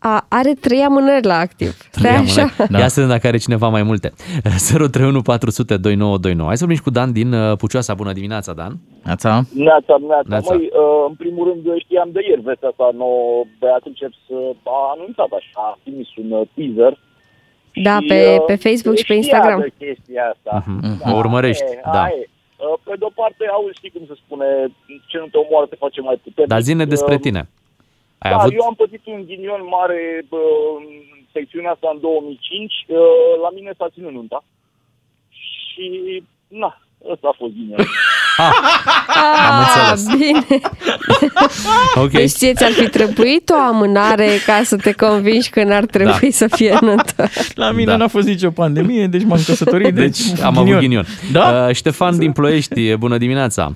Dar s- a, are trei amânări la activ. Stai așa. Da. Ia să vedem dacă are cineva mai multe. 031 400 2929. Hai să vorbim și cu Dan din uh, Pucioasa. Bună dimineața, Dan. Neața. Neața, neața. Neața. Măi, uh, în primul rând știam de ieri vestea asta nouă, Beatrice a anunțat așa, a trimis un uh, teaser. Da, și, pe, uh, pe Facebook și pe știa Instagram. de chestia asta. Mhm. O urmărești, e, da. aia e. Uh, Pe de-o parte, auzi, știi cum se spune, ce nu te omoară te face mai puternic. Dar zine despre Uh, tine. Ai da, avut... eu am pățit un ghinion mare bă, în secțiunea asta în 2005. Uh, La mine s-a ținut nunta. Și, na, ăsta a fost ghinionul. Am înțeles. Ah, Bine. Ok. Deci ție ți-ar fi trebuit o amânare ca să te convingi că n-ar trebui Da. să fie nuntă. La mine Da. n-a fost nicio pandemie, deci m-am căsătorit. Deci am avut ghinion. Da? Uh, Ștefan din Ploiești, bună dimineața.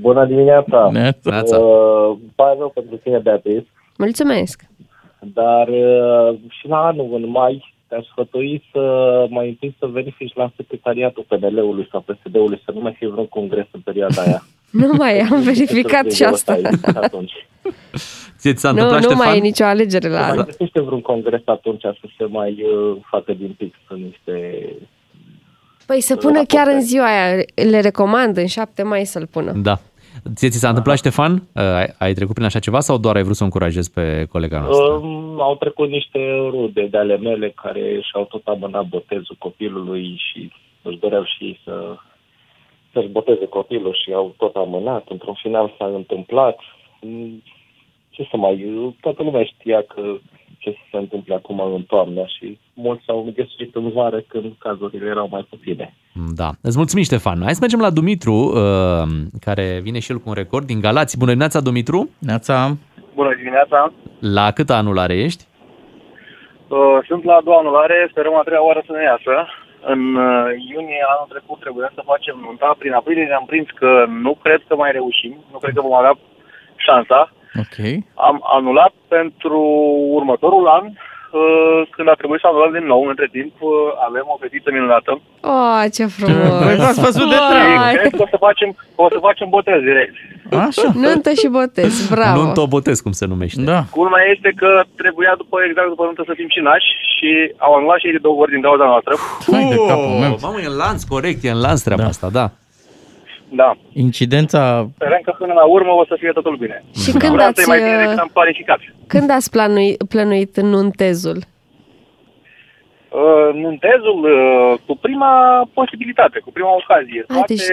Bună dimineața! Neața. Uh, îmi pare rău pentru tine, Beatrice, Mulțumesc. dar uh, și la anul, în mai, te-aș sfătui să mai întâi să verifici la secretariatul PNL-ului sau PSD-ului să nu mai fie vreun congres în perioada aia. Nu mai am verificat și asta. Atunci. Ție ți s-a Nu, întâmplat, nu Ștefan? mai e nicio alegere la Mai anul. găsește vreun congres atunci să se mai uh, facă din pic să niște... Păi să pună chiar în ziua aia. Le recomand în 7 mai să-l pună. Da. Ție ți s-a întâmplat, Ștefan? Uh, Ai, ai trecut prin așa ceva sau doar ai vrut să o încurajezi pe colega noastră? Um, au trecut niște rude de ale mele care și-au tot amânat botezul copilului și își doreau și ei să, să-și boteze copilul și au tot amânat. Într-un final s-a întâmplat. Mm, Ce să mai... Toată lumea știa că ce să se întâmple acum în toamnă și mulți s-au găsit în vară când cazurile erau mai puține. Da. Îți mulțumim, Ștefan. Hai să mergem la Dumitru, uh, care vine și el cu un record din Galați. Bună dimineața, Dumitru. Neața. Bună dimineața! La cât anulare ești? Uh, Sunt la a doua anulare, sperăm a treia oară să ne iasă. În uh, iunie anul trecut trebuia să facem nunta. Prin aprilie ne-am prins că nu cred că mai reușim, nu cred că vom avea șansa. Ok. Am anulat pentru următorul an, uh, când a trebuit să anulăm din nou. Între timp uh, avem o fetiță minunată. Oh, ce frumos! Păi v-ați văzut de trei. Cred că o să facem, o să facem botez direct. Așa. Nuntă și botez, bravo. Nu botez, cum se numește. Da. Culmea este că trebuia după exact după nuntă să fim și nași și au anulat și ei de două ori din cauza noastră. Oh, mamă, e în lanț, corect, e în lanț treaba Da. asta, da. Da. Incidența... Sperăm că până la urmă o să fie totul bine. Și când Vreau să ați, e mai bine uh, decât am planificat. Când ați planuit, plănuit nuntezul? Uh, nuntezul uh, cu prima posibilitate, cu prima ocazie. A, Toate deci-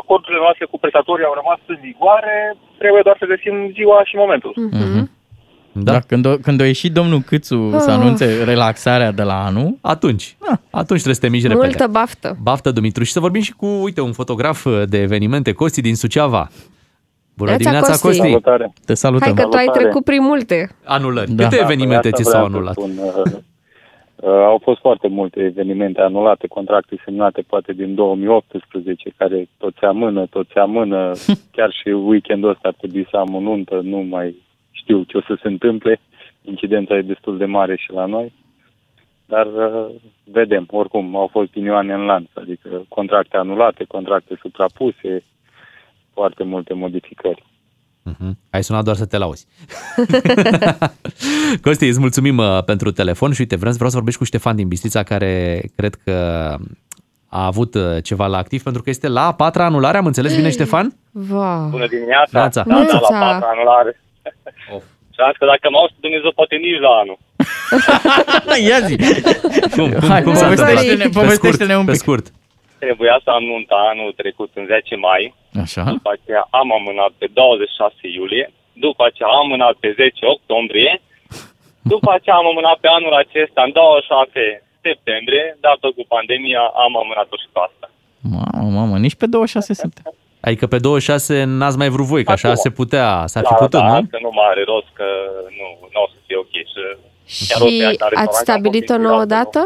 acordurile noastre cu prestatorii au rămas în vigoare, trebuie doar să găsim ziua și momentul. Mhm. Da. da când, o, când a ieșit domnul Câțu să Ah. anunțe relaxarea de la anul, Atunci, atunci trebuie să te miști repede. Multă baftă. Baftă, Dumitru. Și să vorbim și cu, uite, un fotograf de evenimente, Costi din Suceava. Bună Neața, dimineața, Costi. Costi. Salutare. te salutăm. Hai că tu ai trecut prin multe. Anulări. Da. Câte Da, evenimente asta ți vreau s-au să anulat? spun, uh, uh, au fost foarte multe evenimente anulate, contracte semnate poate din 2018, care tot se amână, tot se amână. Chiar și weekendul ăsta ar trebui să am o nuntă, nu mai știu ce o să se întâmple. Incidența e destul de mare și la noi. Dar uh, vedem, oricum, au fost ghinioane în lanț, adică contracte anulate, contracte suprapuse, foarte multe modificări. Mhm. Ai sunat doar să te lauzi. Costi, îți mulțumim uh, pentru telefon și uite, vreau, vreau să vorbești cu Ștefan din Bistrița, care cred că a avut uh, ceva la activ, pentru că este la a patra anulare, am înțeles bine, Ștefan? Wow. Bună dimineața! Neața. Da, da, la Neața. patra anulare. Și am zis că dacă mă auzi Dumnezeu, poate nici la anul. Ia zi! Cum, cum, Hai, cum s-a povestește-ne- întâmplat? povestește-ne un Pe pic. scurt. Trebuia să am nunta anul trecut în 10 mai, Așa? după aceea am amânat pe 26 iulie, după aceea am amânat pe 10 octombrie, după aceea am amânat pe anul acesta în 26 septembrie, dată cu pandemia am amânat-o și pe asta. Mamă, mamă, nici pe 26 septembrie. Adică pe 26 n-ați mai vrut voi, că așa Acum. se putea, s-ar fi Da, putut, da, nu? că nu mai are rost, că nu, nu o să fie ok. Și, chiar o să Și ia la restaurant, ați am stabilit fost o nouă inspirat, dată?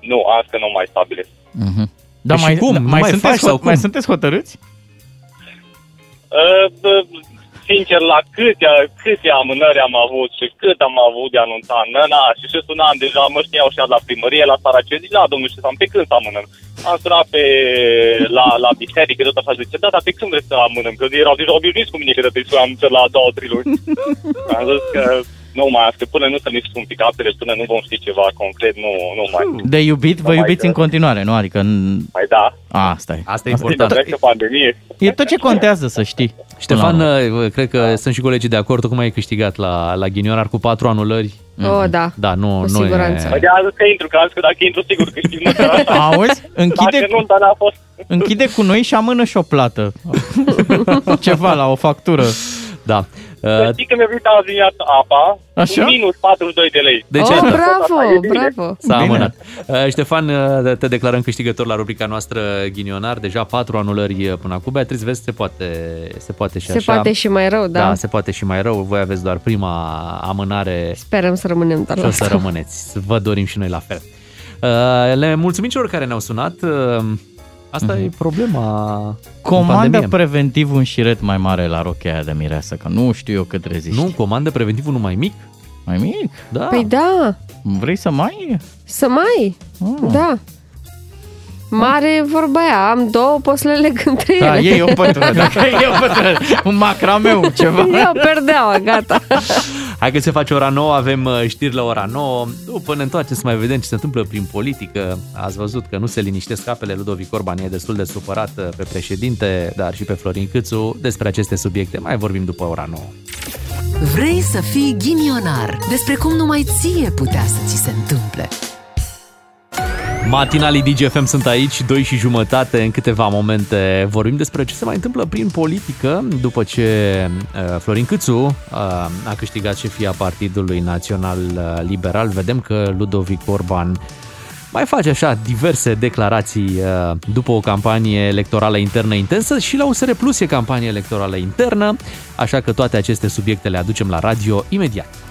Nu, nu azi că nu mai stabilesc. Mhm. Da, Păi și mai, cum? da, Nu mai, mai sunteți, faci sau hot- mai cum? sunteți hotărâți? Uh, bă, sincer, la câte, câte amânări am avut și cât am avut de anunțat, na, na, și și sunam deja, mă știau și la primărie, la Saracen, zic, la domnul Ștefan, pe când să amânăm? Am sunat pe, la, la biserică, tot așa, zice, da, dar pe când vreți să amânăm? Că erau deja obișnuiți cu mine că trebuie să am la două, trei luni. am zis că nu mai, că până nu să ne spun picapele, până nu vom ști ceva concret, nu, nu mai. De iubit, vă Nu mai iubiți că- în continuare, nu? Adică... în- Mai da, A, asta e. Asta e Asta important. trece pandemie. E tot ce contează să știi. Ștefan, Până la urmă. uh, cred că sunt și colegii de acord, tocmai ai câștigat la, la ghinionar cu patru anulări. Oh, da. Da, nu, Cu nu siguranță. Păi de a zis că intru, că am zis că dacă intru sigur câștig măcar așa. Auzi? Închide, Dacă nu, dar n-a fost. închide cu noi și amână și o plată. Ceva la o factură. Da. Să Uh, știi că mi-a venit azi dimineața apa Așa? cu minus 42 de lei. Deci, oh, iată. bravo, E bine. bravo. S-a Bine. amânat. Uh, Ștefan, uh, te declarăm câștigător la rubrica noastră ghinionar. Deja patru anulări uh, până acum. Beatrice, vezi, se poate, se poate și Se așa. poate și mai rău, da. Da, se poate și mai rău. Voi aveți doar prima amânare Sperăm să rămânem doar și la o să asta. rămâneți. Vă dorim și noi la fel. Uh, Le mulțumim celor care ne-au sunat. Uh, Asta e problema în Comandă pandemie. preventiv un șiret mai mare la rochea aia de mireasă, că nu știu eu cât reziști. Nu, comandă preventiv unul mai mic. Mai mic? Da. Păi da, Vrei să mai? să mai, Ah. da. Mare vorba aia, am două, poți să le leg între ele. Da, e o pătră. Dacă e o pătră, un macrameu, ceva. E o perdeaua, gata. Hai că se face ora 9, avem uh, știri la ora 9. După ne întoarcem să mai vedem ce se întâmplă prin politică. Ați văzut că nu se liniștesc apele. Ludovic Orban e destul de supărat uh, pe președinte, dar și pe Florin Câțu. Despre aceste subiecte mai vorbim după ora 9. Vrei să fii ghinionar? Despre cum numai ție putea să ți se întâmple. Matinalii DGFM sunt aici, 2 și jumătate, în câteva momente vorbim despre ce se mai întâmplă prin politică după ce uh, Florin Câțu uh, a câștigat șefia Partidului Național uh, Liberal. Vedem că Ludovic Orban mai face așa diverse declarații uh, după o campanie electorală internă intensă și la USR Plus e campanie electorală internă, așa că toate aceste subiecte le aducem la radio imediat.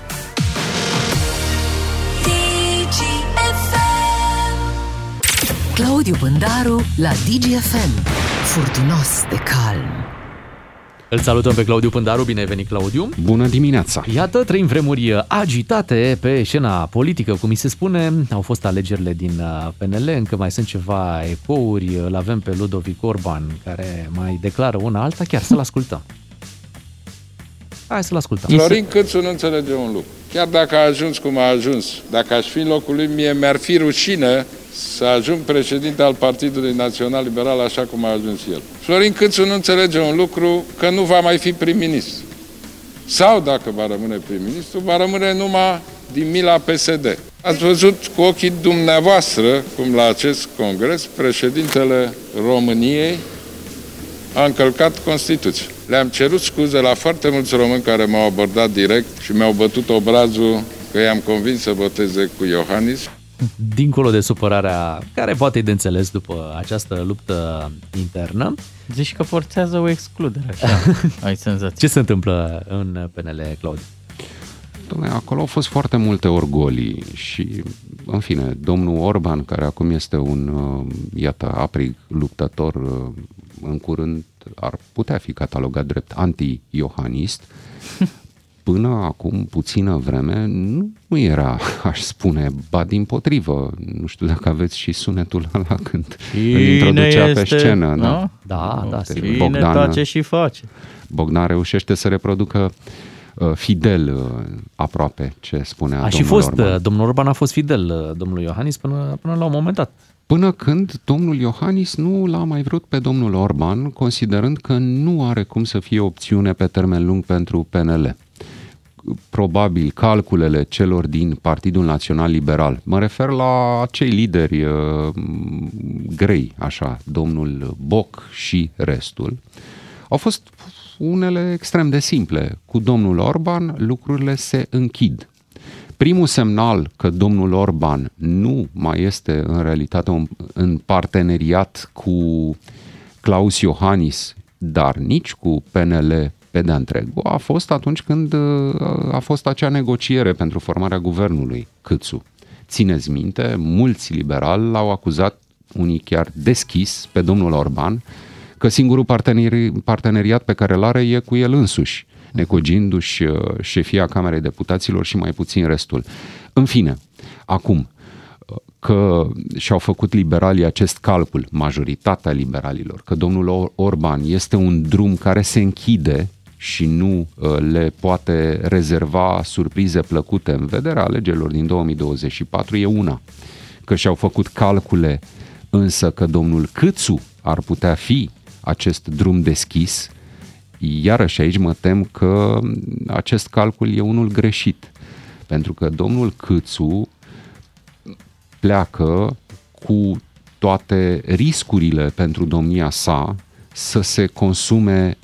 Claudiu Bândaru la DGFM. Furtunos de calm. Îl salutăm pe Claudiu Pândaru, bine ai venit Claudiu! Bună dimineața! Iată, trăim vremuri agitate pe scena politică, cum mi se spune. Au fost alegerile din uh, PNL, încă mai sunt ceva ecouri. Îl avem pe Ludovic Orban, care mai declară una alta. Chiar să-l ascultăm. Hai să-l ascultăm. Florin Câțu nu înțelege un lucru. Chiar dacă a ajuns cum a ajuns, dacă aș fi în locul lui, mie mi-ar fi rușine să ajung președinte al Partidului Național Liberal așa cum a ajuns el. Florin Câțu nu înțelege un lucru, că nu va mai fi prim-ministru. Sau, dacă va rămâne prim-ministru, va rămâne numai din mila PSD. Ați văzut cu ochii dumneavoastră cum la acest congres președintele României a încălcat Constituția. Le-am cerut scuze la foarte mulți români care m-au abordat direct și mi-au bătut obrazul că i-am convins să voteze cu Iohannis. Dincolo de supărarea care poate e de înțeles după această luptă internă, Zici că forțează o excludere, așa, ai senzația. ce se întâmplă în PNL, Claudiu? Dom'le, acolo au fost foarte multe orgolii și, în fine, domnul Orban, care acum este un, uh, iată, aprig luptător, uh, în curând ar putea fi catalogat drept anti-iohanist, până acum puțină vreme nu, nu era, aș spune, ba din potrivă. Nu știu dacă aveți și sunetul ăla când îl introducea pe este, scenă. nu? Da, Da, da, Uite, sigur. Cine tace și face. Bogdan reușește să reproducă uh, fidel uh, aproape ce spunea A și domnul fost, Orban. uh, domnul Orban a fost fidel uh, domnului Iohannis până, până la un moment dat. Până când domnul Iohannis nu l-a mai vrut pe domnul Orban, considerând că nu are cum să fie opțiune pe termen lung pentru PNL. Probabil calculele celor din Partidul Național Liberal, mă refer la acei lideri uh, grei, așa, domnul Boc și restul, au fost unele extrem de simple. Cu domnul Orban lucrurile se închid. Primul semnal că domnul Orban nu mai este în realitate un, în parteneriat cu Claus Iohannis, dar nici cu PNL pe de întregul, a fost atunci când uh, a fost acea negociere pentru formarea guvernului Câțu. Țineți minte, mulți liberali l-au acuzat, unii chiar deschis, pe domnul Orban, că singurul parteneri, parteneriat pe care îl are e cu el însuși, necogindu-și uh, șefia Camerei Deputaților și mai puțin restul. În fine, acum, uh, că și-au făcut liberalii acest calcul, majoritatea liberalilor, că domnul Orban este un drum care se închide și nu uh, le poate rezerva surprize plăcute în vederea alegerilor din 2024 e una. Că și-au făcut calcule însă că domnul Câțu ar putea fi acest drum deschis, iarăși aici mă tem că acest calcul e unul greșit. Pentru că domnul Câțu pleacă cu toate riscurile pentru domnia sa să se consume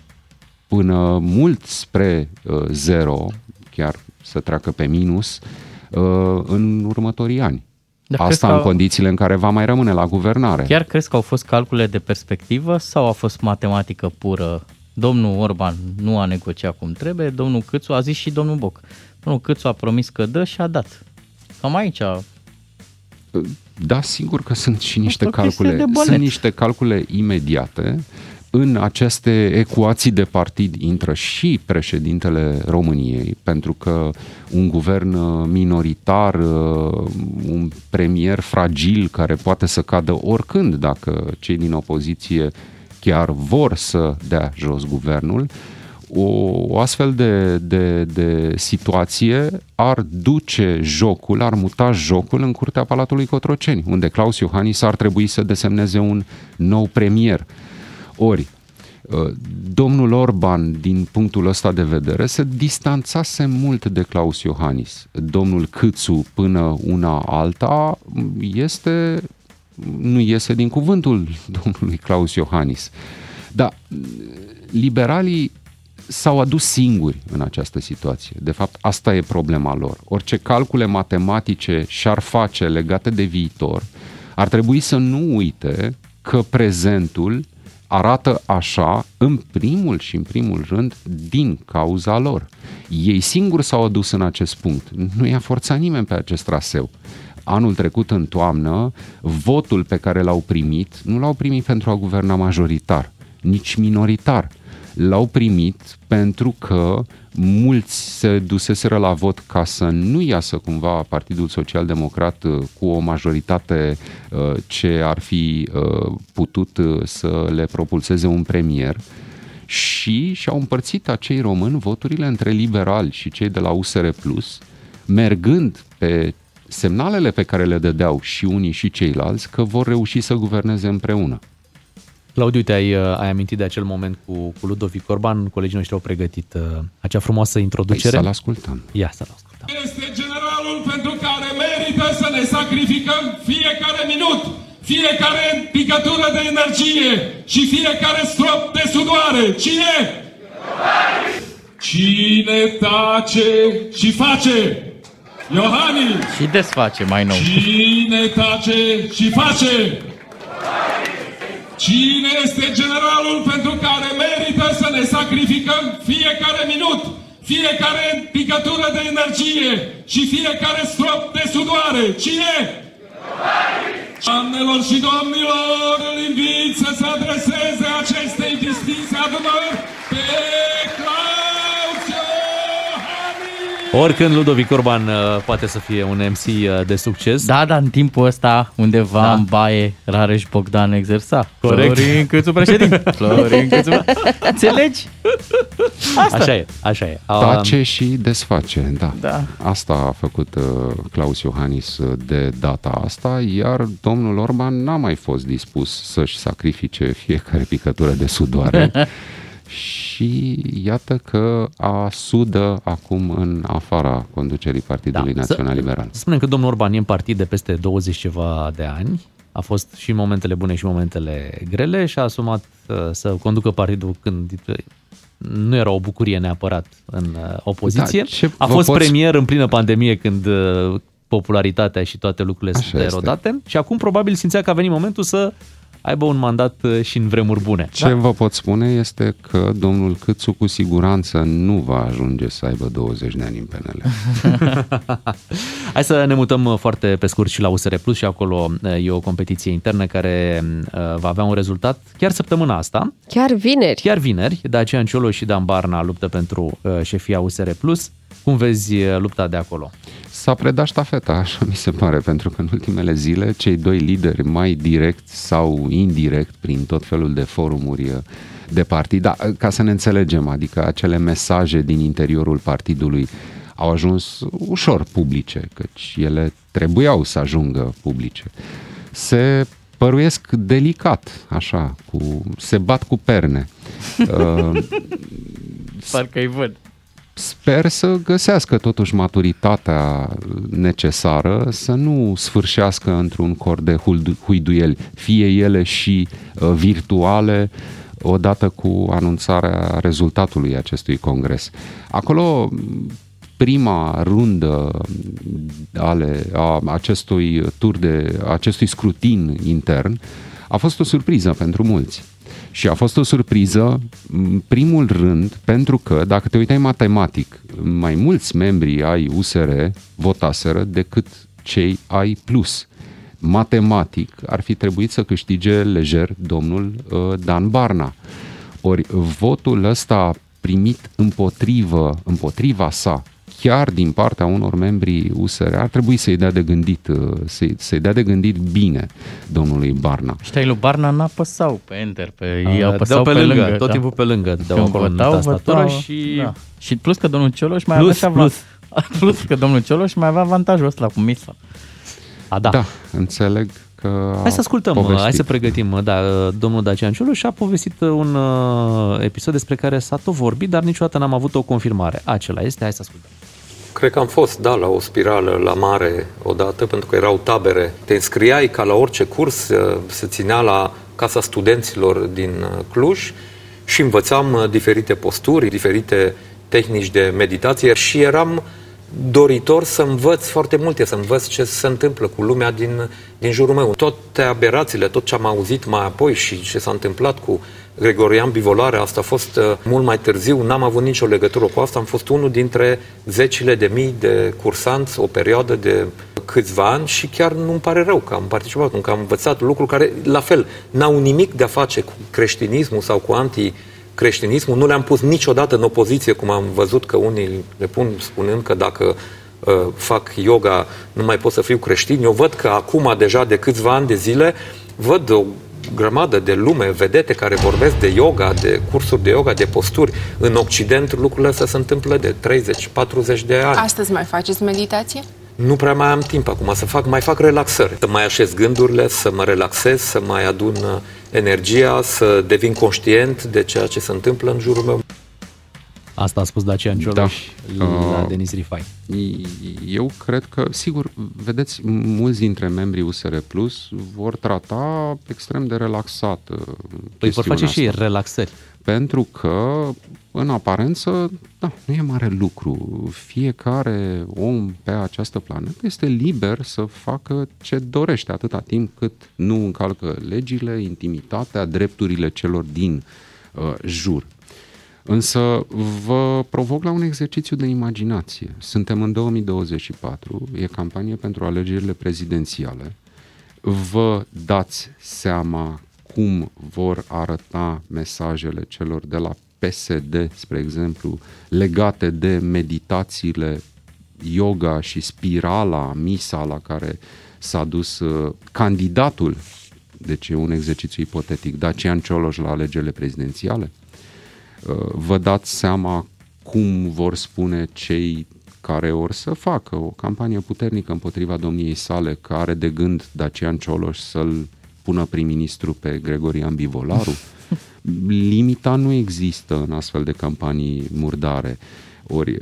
până mult spre uh, zero, chiar să treacă pe minus, uh, în următorii ani. Dar crezi Asta că în au- condițiile în care va mai rămâne la guvernare. Chiar crezi că au fost calcule de perspectivă sau a fost matematică pură? Domnul Orban nu a negociat cum trebuie, domnul Câțu a zis și domnul Boc. Domnul Câțu a promis că dă și a dat. Cam aici a... Da, sigur că sunt și niște o chestie calcule, de bănet. sunt niște calcule imediate. În aceste ecuații de partid intră și președintele României, pentru că un guvern uh, minoritar, uh, un premier fragil care poate să cadă oricând dacă cei din opoziție chiar vor să dea jos guvernul, o, o astfel de, de, de situație ar duce jocul, ar muta jocul în curtea Palatului Cotroceni, unde Claus Iohannis ar trebui să desemneze un nou premier. Ori, uh, domnul Orban, din punctul ăsta de vedere, se distanțase mult de Claus Iohannis. Domnul Câțu, până una alta, este, nu iese din cuvântul domnului Claus Iohannis. Dar liberalii s-au adus singuri în această situație. De fapt, asta e problema lor. Orice calcule matematice și-ar face legate de viitor, ar trebui să nu uite că prezentul arată așa, în primul și în primul rând, din cauza lor. Ei singuri s-au adus în acest punct. Nu i-a forțat nimeni pe acest traseu. Anul trecut, în toamnă, votul pe care l-au primit, nu l-au primit pentru a guverna majoritar, nici minoritar. L-au primit pentru că mulți se duseseră la vot ca să nu iasă cumva Partidul Social Democrat uh, cu o majoritate uh, ce ar fi uh, putut uh, să le propulseze un premier și și-au împărțit acei români voturile între liberali și cei de la USR Plus, mergând pe semnalele pe care le dădeau și unii și ceilalți că vor reuși să guverneze împreună. Claudiu, uite, ai, uh, ai amintit de acel moment cu, cu Ludovic Orban, colegii noștri au pregătit uh, acea frumoasă introducere. Păi să-l ascultăm. Ia să-l ascultăm. Este generalul să ne sacrificăm fiecare minut, fiecare picătură de energie și fiecare strop de sudoare. Cine? Cine tace și face? Iohannis! Și desface mai nou. Cine tace și face? Cine este generalul pentru care merită să ne sacrificăm fiecare minut, fiecare picătură de energie și fiecare strop de sudoare? Cine? Doamnelor și domnilor, îl invit să se adreseze acestei distinse adunări pe Claus Oricând Ludovic Orban uh, poate să fie un MC uh, de succes. Da, dar în timpul ăsta, undeva da. în baie, Rareș Bogdan exersa. Corect. Florin Câțu președinte. Florin Câțu. Înțelegi? Asta. Așa e, așa e. Tace și desface, da. Da. Asta a făcut uh, Claus Iohannis uh, de data asta, iar domnul Orban n-a mai fost dispus să-și sacrifice fiecare picătură de sudoare. și iată că a sudă acum în afara conducerii Partidului Da, să- Național Liberal. Să spunem că domnul Orban e în partid de peste 20 ceva de ani. A fost și momentele bune și momentele grele și a asumat uh, să conducă partidul când uh, nu era o bucurie neapărat în uh, opoziție. Da, ce a vă fost pot- premier în plină pandemie când uh, popularitatea și toate lucrurile Așa sunt este. erodate și acum probabil simțea că a venit momentul să aibă un mandat uh, și în vremuri bune. Ce vă pot spune este că domnul Câțu cu siguranță nu va ajunge să aibă 20 de ani în PNL. Hai să ne mutăm uh, foarte pe scurt și la USR Plus și acolo uh, e o competiție internă care uh, va avea un rezultat chiar săptămâna asta. Chiar vineri. Chiar vineri, Dacian Cioloș și Dan Barna luptă pentru uh, șefia USR Plus. Cum vezi uh, lupta de acolo? S-a predat ștafeta, așa mi se pare, pentru că în ultimele zile cei doi lideri mai direct sau indirect, prin tot felul de forumuri de partid, da, ca să ne înțelegem, adică acele mesaje din interiorul partidului au ajuns ușor publice, căci ele trebuiau să ajungă publice. Se păruiesc delicat, așa, cu, se bat cu perne. Uh, Parcă îi văd. Sper să găsească totuși maturitatea necesară să nu sfârșească într-un cor de huldu- huiduieli, fie ele și uh, virtuale, odată cu anunțarea rezultatului acestui congres. Acolo prima rundă ale a acestui tur de acestui scrutin intern a fost o surpriză pentru mulți. Și a fost o surpriză, în primul rând, pentru că, dacă te uitai matematic, mai mulți membri ai USR votaseră decât cei ai Plus. Matematic ar fi trebuit să câștige lejer domnul uh, Dan Barna. Ori votul ăsta primit împotrivă, împotriva sa, chiar din partea unor membri USR, ar trebui să-i dea de gândit, uh, să-i, să-i dea de gândit bine domnului Barna. Știi, lui Barna n-apăsau pe Enter, pe ei Ah, apăsau dădeau pe, pe lângă. lângă, tot timpul pe lângă dădeau Când acolo în votau, tastatură votau, și- Da. Și plus că domnul Cioloș mai Plus, avea plus. plus că domnul Cioloș mai avea avantajul ăsta cu Misa. A, da. da, înțeleg că Hai să ascultăm, povestit. hai să pregătim. Da, domnul Dacian Cioloș și-a povestit un uh, episod despre care s-a tot vorbit, dar niciodată n-am avut o confirmare. Acela este, hai să ascultăm. Cred că am fost, da, la o spirală la mare odată, pentru că erau tabere. Te înscriai ca la orice curs, uh, se ținea la Casa Studenților din uh, Cluj și învățam uh, diferite posturi, diferite tehnici de meditație și eram doritor să învăț foarte multe, să învăț ce se întâmplă cu lumea din, din jurul meu. Toate aberațiile, tot ce am auzit mai apoi și ce s-a întâmplat cu Gregorian Bivolare, asta a fost uh, mult mai târziu, n-am avut nicio legătură cu asta, am fost unul dintre zecile de mii de cursanți, o perioadă de câțiva ani și chiar nu-mi pare rău că am participat, pentru că am învățat lucruri care, la fel, n-au nimic de a face cu creștinismul sau cu anti creștinismul, nu le-am pus niciodată în opoziție, cum am văzut că unii le pun spunând că dacă uh, fac yoga nu mai pot să fiu creștin. Eu văd că acum, deja de câțiva ani de zile, văd o grămadă de lume, vedete care vorbesc de yoga, de cursuri de yoga, de posturi. În Occident lucrurile astea se întâmplă de 30-40 de ani. Astăzi mai faceți meditație? Nu prea mai am timp acum să fac, mai fac relaxări, să mai așez gândurile, să mă relaxez, să mai adun uh, energia, să devin conștient de ceea ce se întâmplă în jurul meu. Asta a spus Dacian Cioloș Da. la Uh, Denis Rifai. Eu cred că, sigur, vedeți, mulți dintre membrii USR Plus vor trata extrem de relaxat uh, Păi vor face chestiunea și ei asta. relaxări. Pentru că, în aparență, da, nu e mare lucru. Fiecare om pe această planetă este liber să facă ce dorește, atâta timp cât nu încalcă legile, intimitatea, drepturile celor din uh, jur. Însă vă provoc la un exercițiu de imaginație. Suntem în 2024, e campanie pentru alegerile prezidențiale. Vă dați seama cum vor arăta mesajele celor de la PSD, spre exemplu, legate de meditațiile yoga și spirala, misa la care s-a dus uh, candidatul, deci e un exercițiu ipotetic, Dacian Cioloș la alegerile prezidențiale? Uh, vă dați seama cum vor spune cei care or să facă o campanie puternică împotriva domniei sale, care are de gând Dacian Cioloș să-l pună prim-ministru pe Gregorian Bivolaru. Limita nu există în astfel de campanii murdare. Ori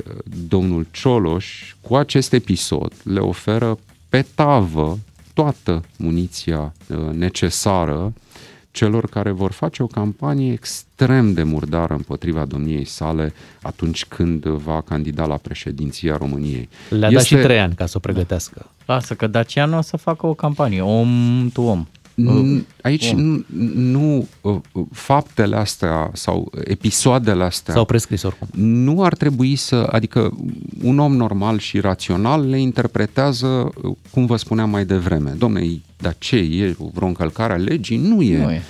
domnul Cioloș, cu acest episod, le oferă pe tavă toată muniția uh, necesară celor care vor face o campanie extrem de murdară împotriva domniei sale atunci când va candida la președinția României. Le-a dat și trei ani ca să o pregătească. Lasă că Dacian o să facă o campanie, om tu om. N- Aici Om. nu, nu uh, uh, faptele astea sau episoadele astea S-au prescris oricum. nu ar trebui să, adică un om normal și rațional le interpretează, uh, cum vă spuneam mai devreme. Domne, dar ce, e vreo încălcare a legii? Nu e. Nu e.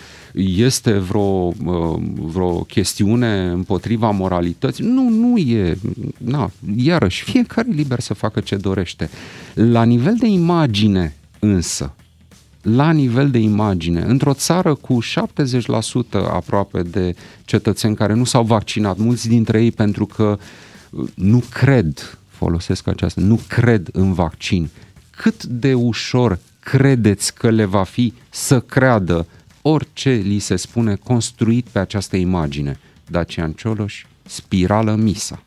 Este vreo, uh, vreo chestiune împotriva moralității? Nu, nu e. Na, iarăși, fiecare e liber să facă ce dorește. La nivel de imagine, însă, la nivel de imagine, într-o țară cu 70% aproape de cetățeni care nu s-au vaccinat, mulți dintre ei pentru că uh, nu cred, folosesc aceasta, nu cred în vaccin, cât de ușor credeți că le va fi să creadă orice li se spune construit pe această imagine? Dacian Cioloș, spirală Misa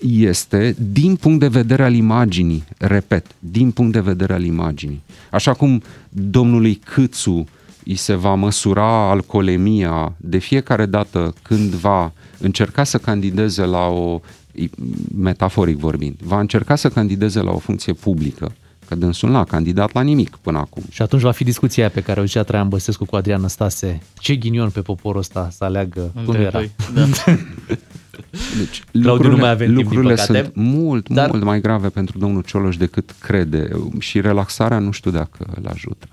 este din punct de vedere al imaginii, repet, din punct de vedere al imaginii. Așa cum domnului Câțu îi se va măsura alcoolemia de fiecare dată când va încerca să candideze la o, metaforic vorbind, va încerca să candideze la o funcție publică, că dânsul n-a candidat la nimic până acum. Și atunci va fi discuția aia pe care o zicea Traian Băsescu cu Adrian Năstase. Ce ghinion pe poporul ăsta să aleagă? Cum Între era? doi, da. Deci, Claudiu nu mai avem timp, din lucrurile păcate. sunt mult, dar- mult mai grave pentru domnul Cioloș decât crede și relaxarea nu știu dacă îl ajută.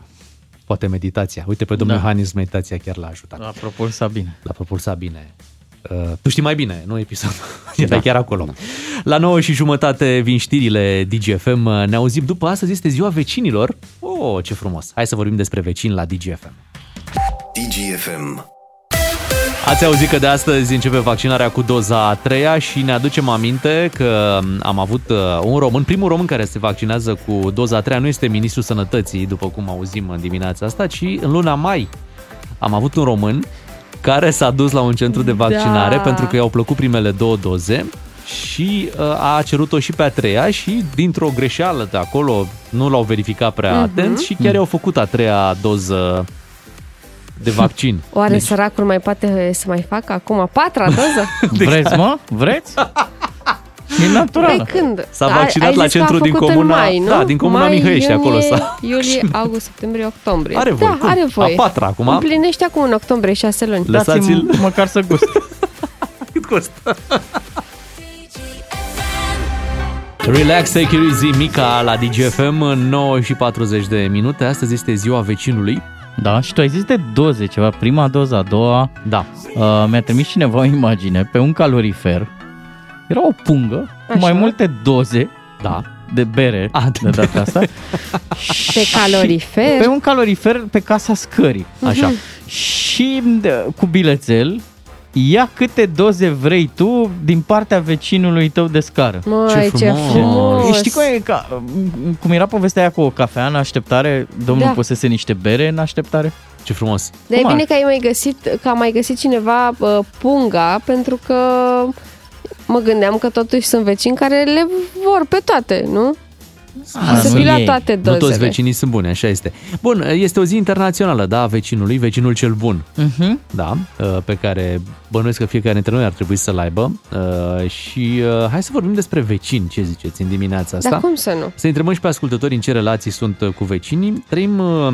Poate meditația. Uite, pe domnul Da. Hanis meditația chiar l-a ajutat. L-a propulsat bine. L-a propulsat bine. Uh, tu știi mai bine, nu episodul. Era Da, chiar acolo. La 9 și jumătate vin știrile DGFM. Ne auzim după astăzi, este ziua vecinilor. Oh, ce frumos. Hai să vorbim despre vecini la DGFM. DGFM. Ați auzit că de astăzi începe vaccinarea cu doza a treia și ne aducem aminte că am avut uh, un român, primul român care se vaccinează cu doza a treia nu este ministrul sănătății, după cum auzim în dimineața asta, ci în luna mai am avut un român care s-a dus la un centru de vaccinare Da. pentru că i-au plăcut primele două doze și uh, a cerut-o și pe a treia și dintr-o greșeală de acolo nu l-au verificat prea Mhm. atent și chiar i-au făcut a treia doză de vaccin. Oare Deci- deci... săracul mai poate să mai facă acum a patra doză? Vreți, mă? Vreți? E natural. Păi când? S-a Ai- vaccinat ai la zis că a centru din făcut în comuna- mai, nu? da, din comuna mai, Mihăiești, iunie, acolo s-a Iulie, august, septembrie, octombrie. Are voie, Da, cum? are voie. A patra acum? Împlinește acum în octombrie șase luni. Lăsați-l- Dați-mi măcar să gust. Cât costă? Relax, take it easy, Mica la DGFM, 9 și 40 de minute. Astăzi este ziua vecinului. Da, și tu ai zis de doze ceva, prima doză, a doua. Da. Uh, mi-a trimis cineva o imagine pe un calorifer. Era o pungă cu Așa. mai multe doze da. de bere A, de data asta. Pe calorifer? Pe un calorifer pe casa scării. Așa. Și de- cu bilețel, ia câte doze vrei tu din partea vecinului tău de scară. Măi, ce frumos! Știi cum, e, ca, cum era povestea aia cu o cafea în așteptare? Domnul Da. pusese niște bere în așteptare? Ce frumos. Dar e bine că ai mai găsit, că a mai găsit cineva uh, punga, pentru că mă gândeam că totuși sunt vecini care le vor pe toate, nu? Ah, să nu fii la ei. toate Nu toți dozele. vecinii sunt buni, așa este. Bun, este o zi internațională, da, a vecinului, vecinul cel bun. Uh-huh. Da, uh, pe care bănuiesc că fiecare dintre noi ar trebui să-l aibă. Uh, Și uh, hai să vorbim despre vecini, ce ziceți, în dimineața asta. Dar cum să nu? Să întrebăm și pe ascultători în ce relații sunt uh, cu vecinii. Trăim, uh,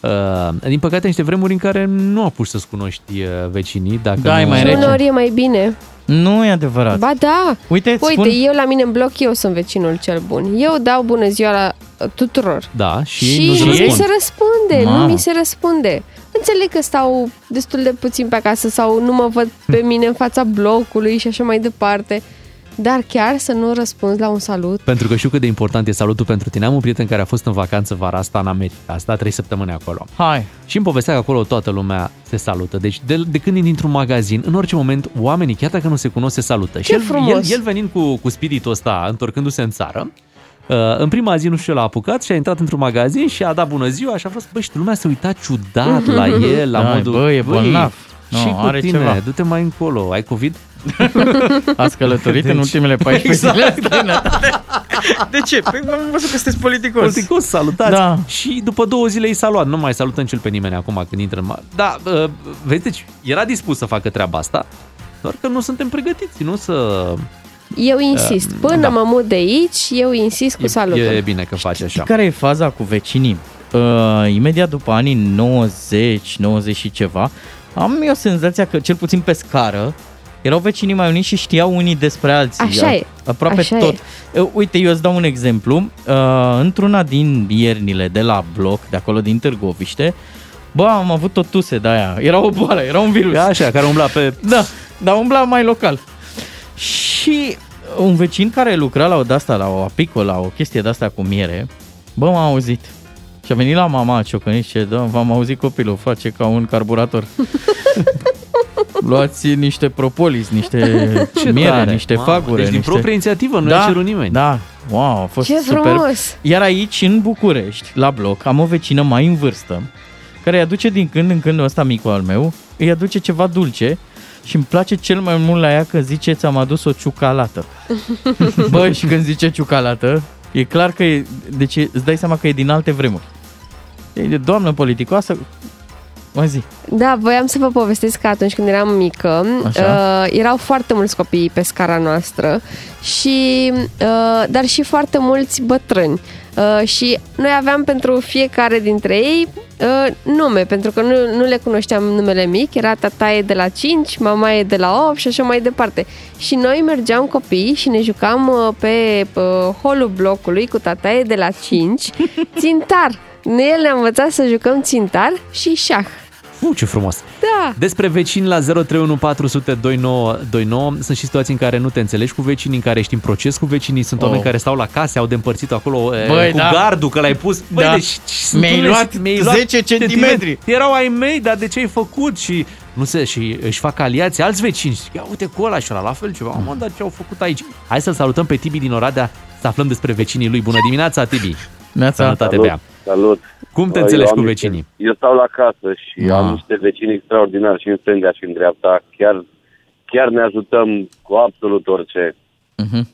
uh, din păcate, niște vremuri în care nu apuci să-ți cunoști uh, vecinii. Dacă Da, e nu... mai Și rece. uneori e mai bine. Nu e adevărat. Ba da. Uite, îți Uite, spun- eu la mine în bloc, eu sunt vecinul cel bun. Eu dau bună ziua la uh, tuturor. Da, și, Și, ei nu-ți nu mi răspund. se răspunde, Mamă. nu mi se răspunde. Înțeleg că stau destul de puțin pe acasă sau nu mă văd pe mine în fața blocului și așa mai departe. Dar chiar să nu răspunzi la un salut. Pentru că știu cât de important e salutul pentru tine. Am un prieten care a fost în vacanță vara asta în America. A stat trei săptămâni acolo. Hai. Și îmi povestea că acolo toată lumea se salută. Deci de, de când intri într-un magazin, în orice moment, oamenii, chiar dacă nu se cunosc, se salută. și el, frumos! el, el venind cu, cu spiritul ăsta, întorcându-se în țară, uh, în prima zi, nu știu ce, l-a apucat și a intrat într-un magazin și a dat bună ziua și a fost, băi, și lumea se uita ciudat la el, la Dai, modul... bă, e "Băi, bolnav." Nu, și cu are tine, ceva. du-te mai încolo, ai COVID? Ați călătorit Deci- în ultimele 14 Exact. zile în străinătate? De ce? Păi am văzut că sunteți politicos. Politicos, salutați. Da. Și după două zile i s-a luat. Nu mai salută nici el pe nimeni acum când intră în... ma- Da, uh, vezi, deci era dispus să facă treaba asta, doar că nu suntem pregătiți, nu să... Eu insist. Uh, Până da. mă mut de aici, eu insist cu salutul. E bine că faci așa. Știi care e faza cu vecinii? Uh, imediat după anii 90, 90 și ceva, am eu senzația că, cel puțin pe scară, erau vecinii mai uniți și știau unii despre alții. Așa e. Aproape Așa tot. e. Uh, Uite, eu îți dau un exemplu. Uh, într-una din iernile de la bloc, de acolo din Târgoviște, bă, am avut o tuse de aia. Era o boală, era un virus. E așa, care umbla pe... Da, dar umbla mai local. Și un vecin care lucra la o de-asta, la o apicolă, la o chestie de-asta cu miere, bă, m-a auzit. Și a venit la mama ciocănit și da, v-am auzit copilul, face ca un carburator. Luați niște propolis, niște Ce miere, tare. niște Mamă, fagure. deci din niște... proprie inițiativă, nu da, i-a cerut nimeni. Da, wow, a fost Ce super. frumos! Iar aici, în București, la bloc, am o vecină mai în vârstă, care îi aduce din când în când ăsta micul al meu, îi aduce ceva dulce și îmi place cel mai mult la ea că zice ți-am adus o ciucalată. Bă, și când zice ciucalată, e clar că e, deci e- îți dai seama că e din alte vremuri. E de doamnă politicoasă, mă zi. Da, voiam să vă povestesc că atunci când eram mică, Așa. uh, erau foarte mulți copii pe scara noastră, și, uh, dar și foarte mulți bătrâni. Uh, și noi aveam pentru fiecare dintre ei uh, nume, pentru că nu, nu le cunoșteam numele mic, era tataie de la 5, mama e de la 8 și așa mai departe. Și noi mergeam copii și ne jucam uh, pe uh, holul blocului cu tataie de la 5, țintar. El ne-a învățat să jucăm țintar și șah. Uh, ce frumos! Da! Despre vecini la 031 400 2929 sunt și situații în care nu te înțelegi cu vecinii, în care ești în proces cu vecinii, sunt Oh. oameni care stau la case, au de împărțit acolo e, Băi, cu da. gardul, că l-ai pus. Băi, Da. deci, sunt Mi-ai unele- luat 10 centimetri. Erau ai mei, dar de ce ai făcut? Și nu se, și își fac aliații alți vecini. Și, Ia uite cu ăla și ăla, la fel ceva. Mă, dar ce au făcut aici? Hai să-l salutăm pe Tibi din Oradea, să aflăm despre vecinii lui. Bună dimineața, Tibi! Sănătate, Salut, Bea! Salut. Cum te Eu înțelegi am cu niște- vecinii? Eu stau la casă și Ma. am niște vecini extraordinari și în stânga și în dreapta. Chiar, chiar ne ajutăm cu absolut orice. Uh-huh.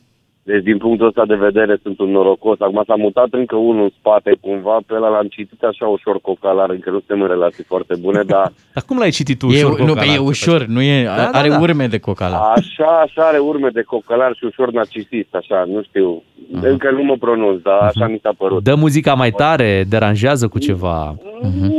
Deci din punctul ăsta de vedere sunt un norocos. Acum s-a mutat încă unul în spate cumva, pe ăla l-am citit așa ușor cocalar, încă nu suntem în relații foarte bune, dar Dar cum l-ai citit tu E, ușor? nu, Cocalar? e ușor, nu e, Da, da, are da. urme de cocala. așa, așa are urme de cocalar și ușor narcisist, așa, nu știu. Încă nu mă pronunț, dar așa mi s-a părut. Dă muzica mai tare, deranjează cu ceva.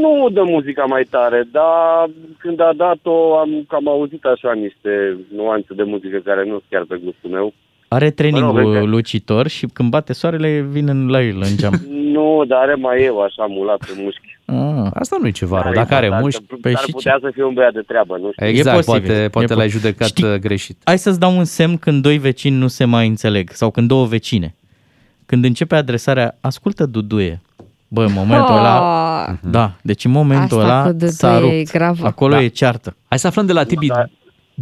Nu dă muzica mai tare, dar când a dat-o am cam auzit așa niște nuanțe de muzică care nu sunt chiar pe gustul meu. Are training Mă rog, uite. lucitor și când bate soarele vine în- la el în geam. Nu, dar are mai eu așa mulat în mușchi. Ah. Asta nu e ceva rău. Dar Dacă are dar- mușchi, Dar putea să fie un băiat de treabă, nu știu. exact, E posibil, poate, e poate l-ai posibil. judecat Știi- uh, greșit. Hai să-ți dau un semn când doi vecini nu se mai înțeleg sau când două vecine. Când începe adresarea, ascultă Duduie. Bă, în momentul ăla, Oh. da, deci în momentul Asta ăla cu Duduie s-a e rupt. gravă. Acolo Da. e ceartă. Hai să aflăm de la Tibi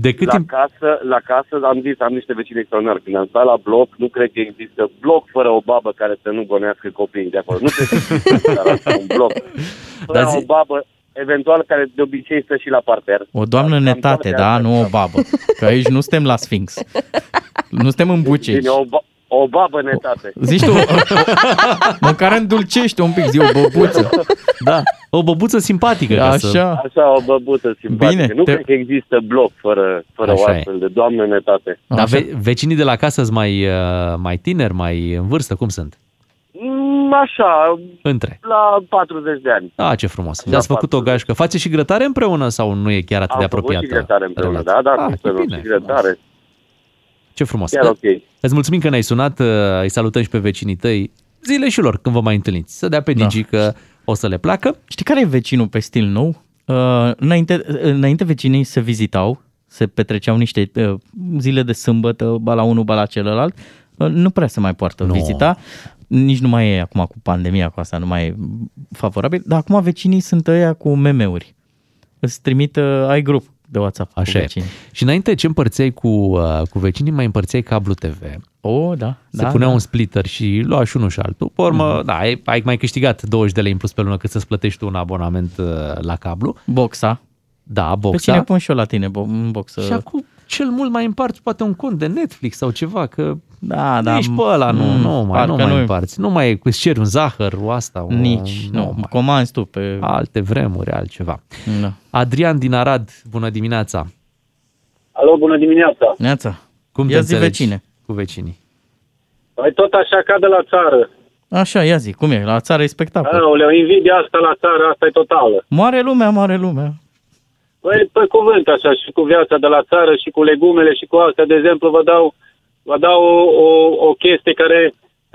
de cât la timp... casă, la casă am zis, am niște vecini extraordinari. Când am stat la bloc, nu cred că există bloc fără o babă care să nu gonească copiii de acolo. Nu cred că există chestia asta, un bloc. Fără Dar zi- o babă, eventual care de obicei stă și la parter. O doamnă Cam netate, toate da, astea. nu o babă. Că aici nu suntem la Sphinx. Nu suntem în Buceci. Bine, o, ba- o babă netate. Zici tu, măcar îndulcește un pic, zi o băbuță. Da, o băbuță simpatică. Ca să... Așa. Așa, o băbuță simpatică. Bine, nu te- cred că există bloc fără, fără o Așa e. astfel de doamnă netate. Dar ve- vecinii de la casă sunt mai, uh, mai tineri, mai în vârstă? Cum sunt? Mm, Așa, Între. la 40 de ani. Ah, ce frumos. Și Da, ați făcut o gașcă. Face și grătare împreună sau nu e chiar atât Am de făcut apropiată? și grătare împreună, da, relația? da, Ah, cum e să nu, bine, și grătare. Ce frumos. Chiar ok. Îți mulțumim că ne-ai sunat, uh, îi salutăm și pe vecinii tăi. Zile și lor când vă mai întâlniți. Să dea pe Da. Digi că o să le placă. Știi care e vecinul pe stil nou? Uh, înainte, înainte vecinii se vizitau, se petreceau niște uh, zile de sâmbătă, ba la unul, ba la celălalt. Uh, nu prea se mai poartă Nu. vizita. Nici nu mai e acum cu pandemia cu asta, nu mai e favorabil. Dar acum vecinii sunt ăia cu meme-uri. Îți trimit, uh, ai grup de WhatsApp Așa cu e. vecinii. Și înainte ce împărțeai cu, uh, cu vecinii, mai împărțeai cablu TV. O, da. Se da, punea da. un splitter și lua și unul și altul. Pe urmă, da, ai, ai mai câștigat 20 de lei în plus pe lună cât să-ți plătești tu un abonament uh, la cablu. Boxa. Da, Pe boxa. cine pun și eu la tine bo- în boxă? Și acum cel mult mai împarți poate un cont de Netflix sau ceva, că da, da, nici pe ăla nu, mm, nu mai, nu parcă mai nu- împarți. Nu mai îți ceri un zahăr, o asta, o, Nici, nu. mai. Comanzi tu pe... Alte vremuri, altceva. Da. Adrian din Arad, bună dimineața. Alo, bună dimineața. Neața. Cum Ia te zi înțelegi vecine. cu vecinii? Păi tot așa ca de la țară. Așa, ia zi, cum e? La țară e spectacol. Aoleu, invidia asta la țară, asta e totală. Moare lumea, moare lumea. Păi, pe cuvânt așa, și cu viața de la țară, și cu legumele, și cu astea. De exemplu, vă dau, vă dau o, o, o chestie care,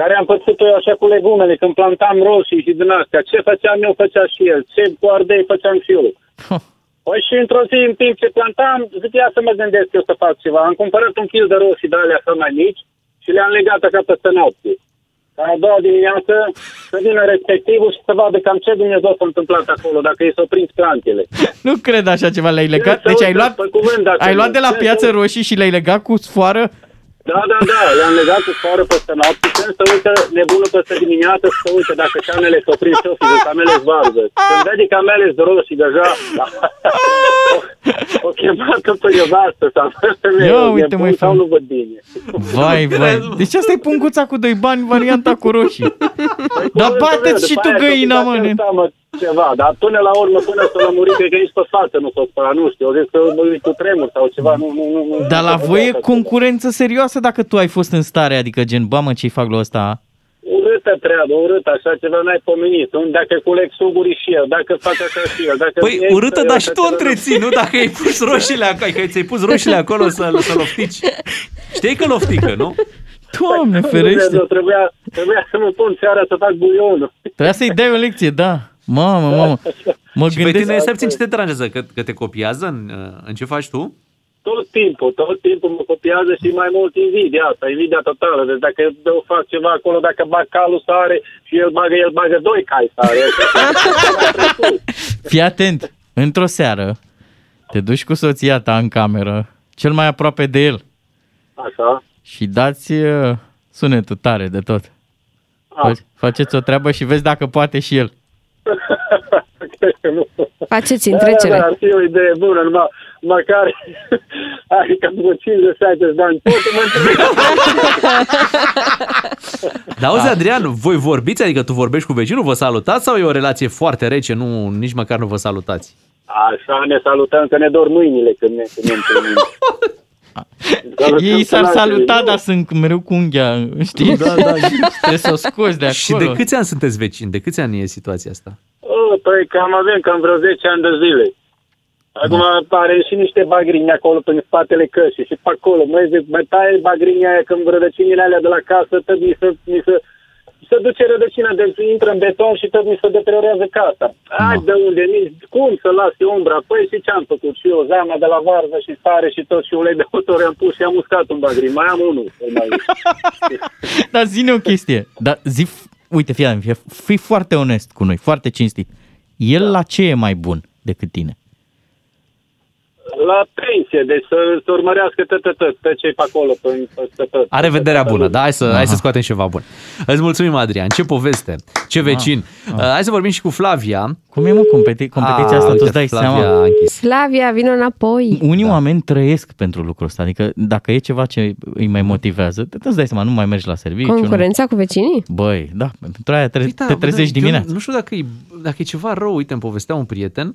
care am pățit-o eu așa cu legumele, când plantam roșii și din astea. Ce făceam eu, făcea și el. Ce cu ardei făceam și eu. Păi și într-o zi, în timp ce plantam, zic, ia să mă gândesc eu să fac ceva. Am cumpărat un kil de roșii de alea așa mai mici și le-am legat așa peste noapte. Ca a doua dimineață să vină respectivul și să vadă cam ce Dumnezeu s-a întâmplat acolo, dacă i s-au prins plantele. Nu cred așa ceva, le-ai legat. Se Deci ai uită luat, pe cuvânt, dacă ai nu. luat de la Se piață uită. roșii și le-ai legat cu sfoară? Da, da, da, le-am legat cu sfoară peste noapte și să uită nebunul peste dimineață să uită dacă camele s-au prins eu și de camele varză. Când vede camele roșii deja, o chemat pe nevastă sau Ia uite, măi, sau fam. nu văd bine. Vai, vai. Deci asta e punguța cu doi bani, varianta cu roșii. Dar bateți și tu găina, mă. Ne- Seamă ceva, dar până la urmă, până să lămuri, cred că nici pe față nu s-o spăla, nu știu, eu zic că mă cu tremur sau ceva, nu, nu, nu. nu Dar la nu voi e asta. concurență serioasă dacă tu ai fost în stare, adică gen, bă, mă, ce-i fac la ăsta? Urâtă treabă, urâtă, așa ceva n-ai pomenit. Un- Dacă culeg suguri și eu, dacă fac așa și eu, dacă... Păi iei urâtă, să- dar și așa tu o ceva, întreții, nu? Dacă ai pus roșiile acolo, că ți-ai pus roșiile acolo să, să loftici. Știi că loftică, nu? Doamne, Nu, ferește. Dumnezeu, Trebuia, trebuia să mă pun seara să fac buionul. Trebuia să-i dai o lecție, da. Mamă, mamă. Mă Și pe gândesc... tine, stai puțin, ce te deranjează? Că, că te copiază în, în ce faci tu? Tot timpul, tot timpul mă copiază și mai mult invidia asta, invidia totală. Deci dacă eu fac ceva acolo, dacă bag calul sare și el bagă, el bagă doi cai sare. Fii atent, într-o seară te duci cu soția ta în cameră, cel mai aproape de el, Așa. și dați uh, sunetul tare de tot. Ah. Faci- Faceți o treabă și vezi dacă poate și el. Faceți Da, întrecere. da, ar fi o idee bună, numai, măcar, adică după 50-60 de ani, pot să mă întreb. Dar auzi, Adrian, voi vorbiți? Adică tu vorbești cu vecinul, vă salutați sau e o relație foarte rece, nu, nici măcar nu vă salutați? Așa ne salutăm, că ne dor mâinile când ne, când ne întâlnim. Ei s-ar saluta, dar sunt mereu cu unghia, știi? Da, da. Trebuie să o scoți de acolo. Și de câți ani sunteți vecini? De câți ani e situația asta? Oh, păi cam avem cam vreo 10 ani de zile. Acum apare și niște bagrini acolo prin spatele cășii și pe acolo. Măi, zic, mai taie bagrini aia când rădăcinile alea de la casă, tot mi se, mi se, se duce rădăcina, deci intră în beton și tot mi se deteriorează casa. Ai de unde, nici, cum să lasi umbra? Păi și ce-am făcut? Și eu, zeama de la varză și stare și tot și ulei de motor am pus și am uscat un bagrin. Mai am unul. îl mai Dar zine o chestie. Dar zi, uite, fii, atent, fii, fii foarte onest cu noi, foarte cinstit. El la ce e mai bun decât tine? La pensie, deci să, să urmărească tot, tot, tot, tot ce e pe acolo, pe, peste tot. Are vederea bună, da? Hai să, hai să scoatem ceva bun. Îți mulțumim, Adrian. Ce poveste, ce vecin. Uh, Hai să vorbim și cu Flavia. Cum e, mă, competi- competiția asta, tu îți dai Flavia seama? a închis. Flavia, vină înapoi. Unii da. oameni trăiesc pentru lucrul ăsta, adică dacă e ceva ce îi mai motivează, te îți dai seama, nu mai mergi la serviciu. Concurența cu vecinii? Nu... Băi, da, pentru aia tre- Da, te bă, trezești eu dimineața. Nu știu dacă e, dacă e ceva rău. Uite, îmi povestea un prieten uh,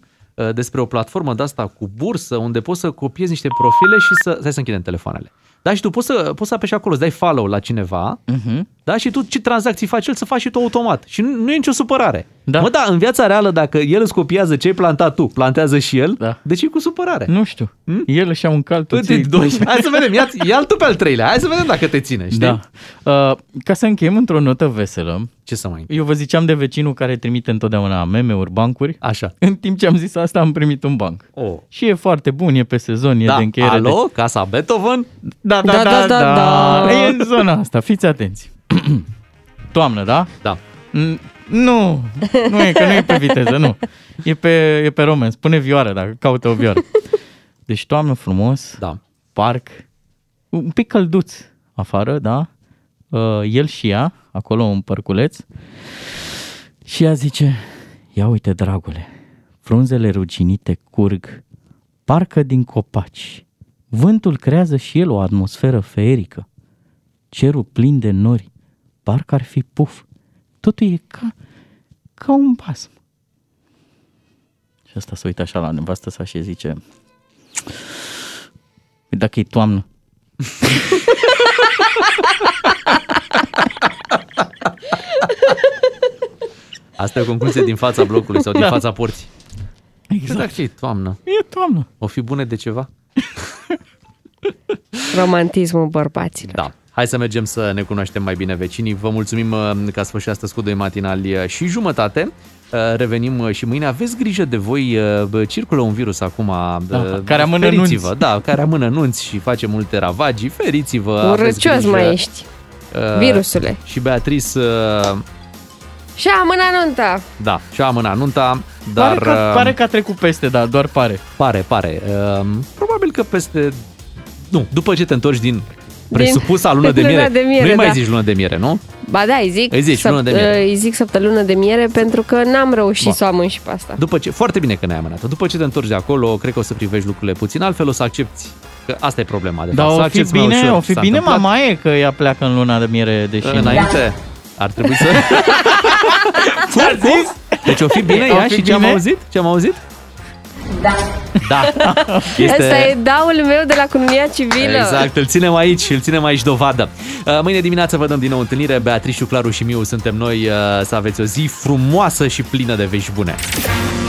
despre o platformă de asta cu bursă, unde poți să copiezi niște profile și să... Stai să închidem telefoanele. Da, și tu poți să, poți să apeși acolo, să dai follow la cineva, uh-huh. da, și tu ce tranzacții faci el să faci și tu automat. Și nu, nu e nicio supărare. Da. Mă, da, în viața reală, dacă el îți copiază ce ai plantat tu, plantează și el, da. de ce e cu supărare? Nu știu. Hmm? El își ia un cal, tu Uite, ții- doi. Hai să vedem, ia, ia tu pe al treilea, hai să vedem dacă te ține, știi? Da. Uh, ca să încheiem într-o notă veselă. Ce să mai Eu vă ziceam de vecinul care trimite întotdeauna meme-uri, bancuri. Așa. În timp ce am zis asta, am primit un banc. Oh. Și e foarte bun, e pe sezon, e Da, de încheiere. alo, de... casa Beethoven? Da, da, da, da, da, da. E în zona asta, fiți atenți. Toamnă, da? Da. Nu, nu e că nu e pe viteză, nu. E pe, e pe roman, spune vioară dacă caută o vioară. Deci toamnă frumos, da. parc, un pic călduț afară, da? Uh, el și ea, acolo un părculeț. Și ea zice, ia uite dragule, frunzele ruginite curg, parcă din copaci. Vântul creează și el o atmosferă feerică. Cerul plin de nori, parcă ar fi puf. Totul e ca, ca un basm. Și asta se uită așa la nevastă sa și zice, "Păi dacă e toamnă, Asta e o concluzie din fața blocului sau din Da. fața porții. Exact. Dacă e toamnă. E toamnă. O fi bune de ceva? Romantismul bărbaților. Da. Hai să mergem să ne cunoaștem mai bine vecinii. Vă mulțumim uh, că ați fost și astăzi cu doi matinali uh, și jumătate. Uh, Revenim uh, și mâine. Aveți grijă de voi. uh, bă, Circulă un virus acum. Da, care amână feriți-vă. nunți. Da, care amână nunți și face multe ravagii. Feriți-vă. aveți Urăcios grijă. mai ești. Uh, Virusule. Și Beatrice, uh, Și amâna nunta. da, și-a amânat nunta, dar... pare, că, uh, pare că a trecut peste, dar doar pare. Pare, pare. Uh, probabil că peste... Nu, după ce te întorci din presupusa lună de luna miere, de miere, nu-i mai da. zici lună de miere, nu? Ba da, îi zic, Îi zici lună de miere. îi zic săptămână de miere pentru că n-am reușit Bun. să o amân și pe asta. După ce, foarte bine că ne-ai amânat După ce te întorci de acolo, cred că o să privești lucrurile puțin altfel, o să accepti că asta e problema de Dar fapt. Să o fi accepti mai bine, ușor o fi ce s-a bine întâmplat. mama e că ea pleacă în luna de miere, deși... Înainte ar trebui să... Ce-a zis? Deci o fi bine O ea fi și ce am bine? auzit? Ce am auzit? Da. Da. Asta e daul meu de la cununia civilă. Exact, îl ținem aici, îl ținem aici dovadă. Uh, Mâine dimineață vă dăm din nou întâlnire. Beatrice, Claru și Miu suntem noi. Uh, Să aveți o zi frumoasă și plină de vești bune.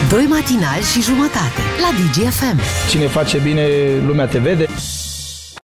Doi matinali și jumătate la DGFM. Cine face bine, lumea te vede.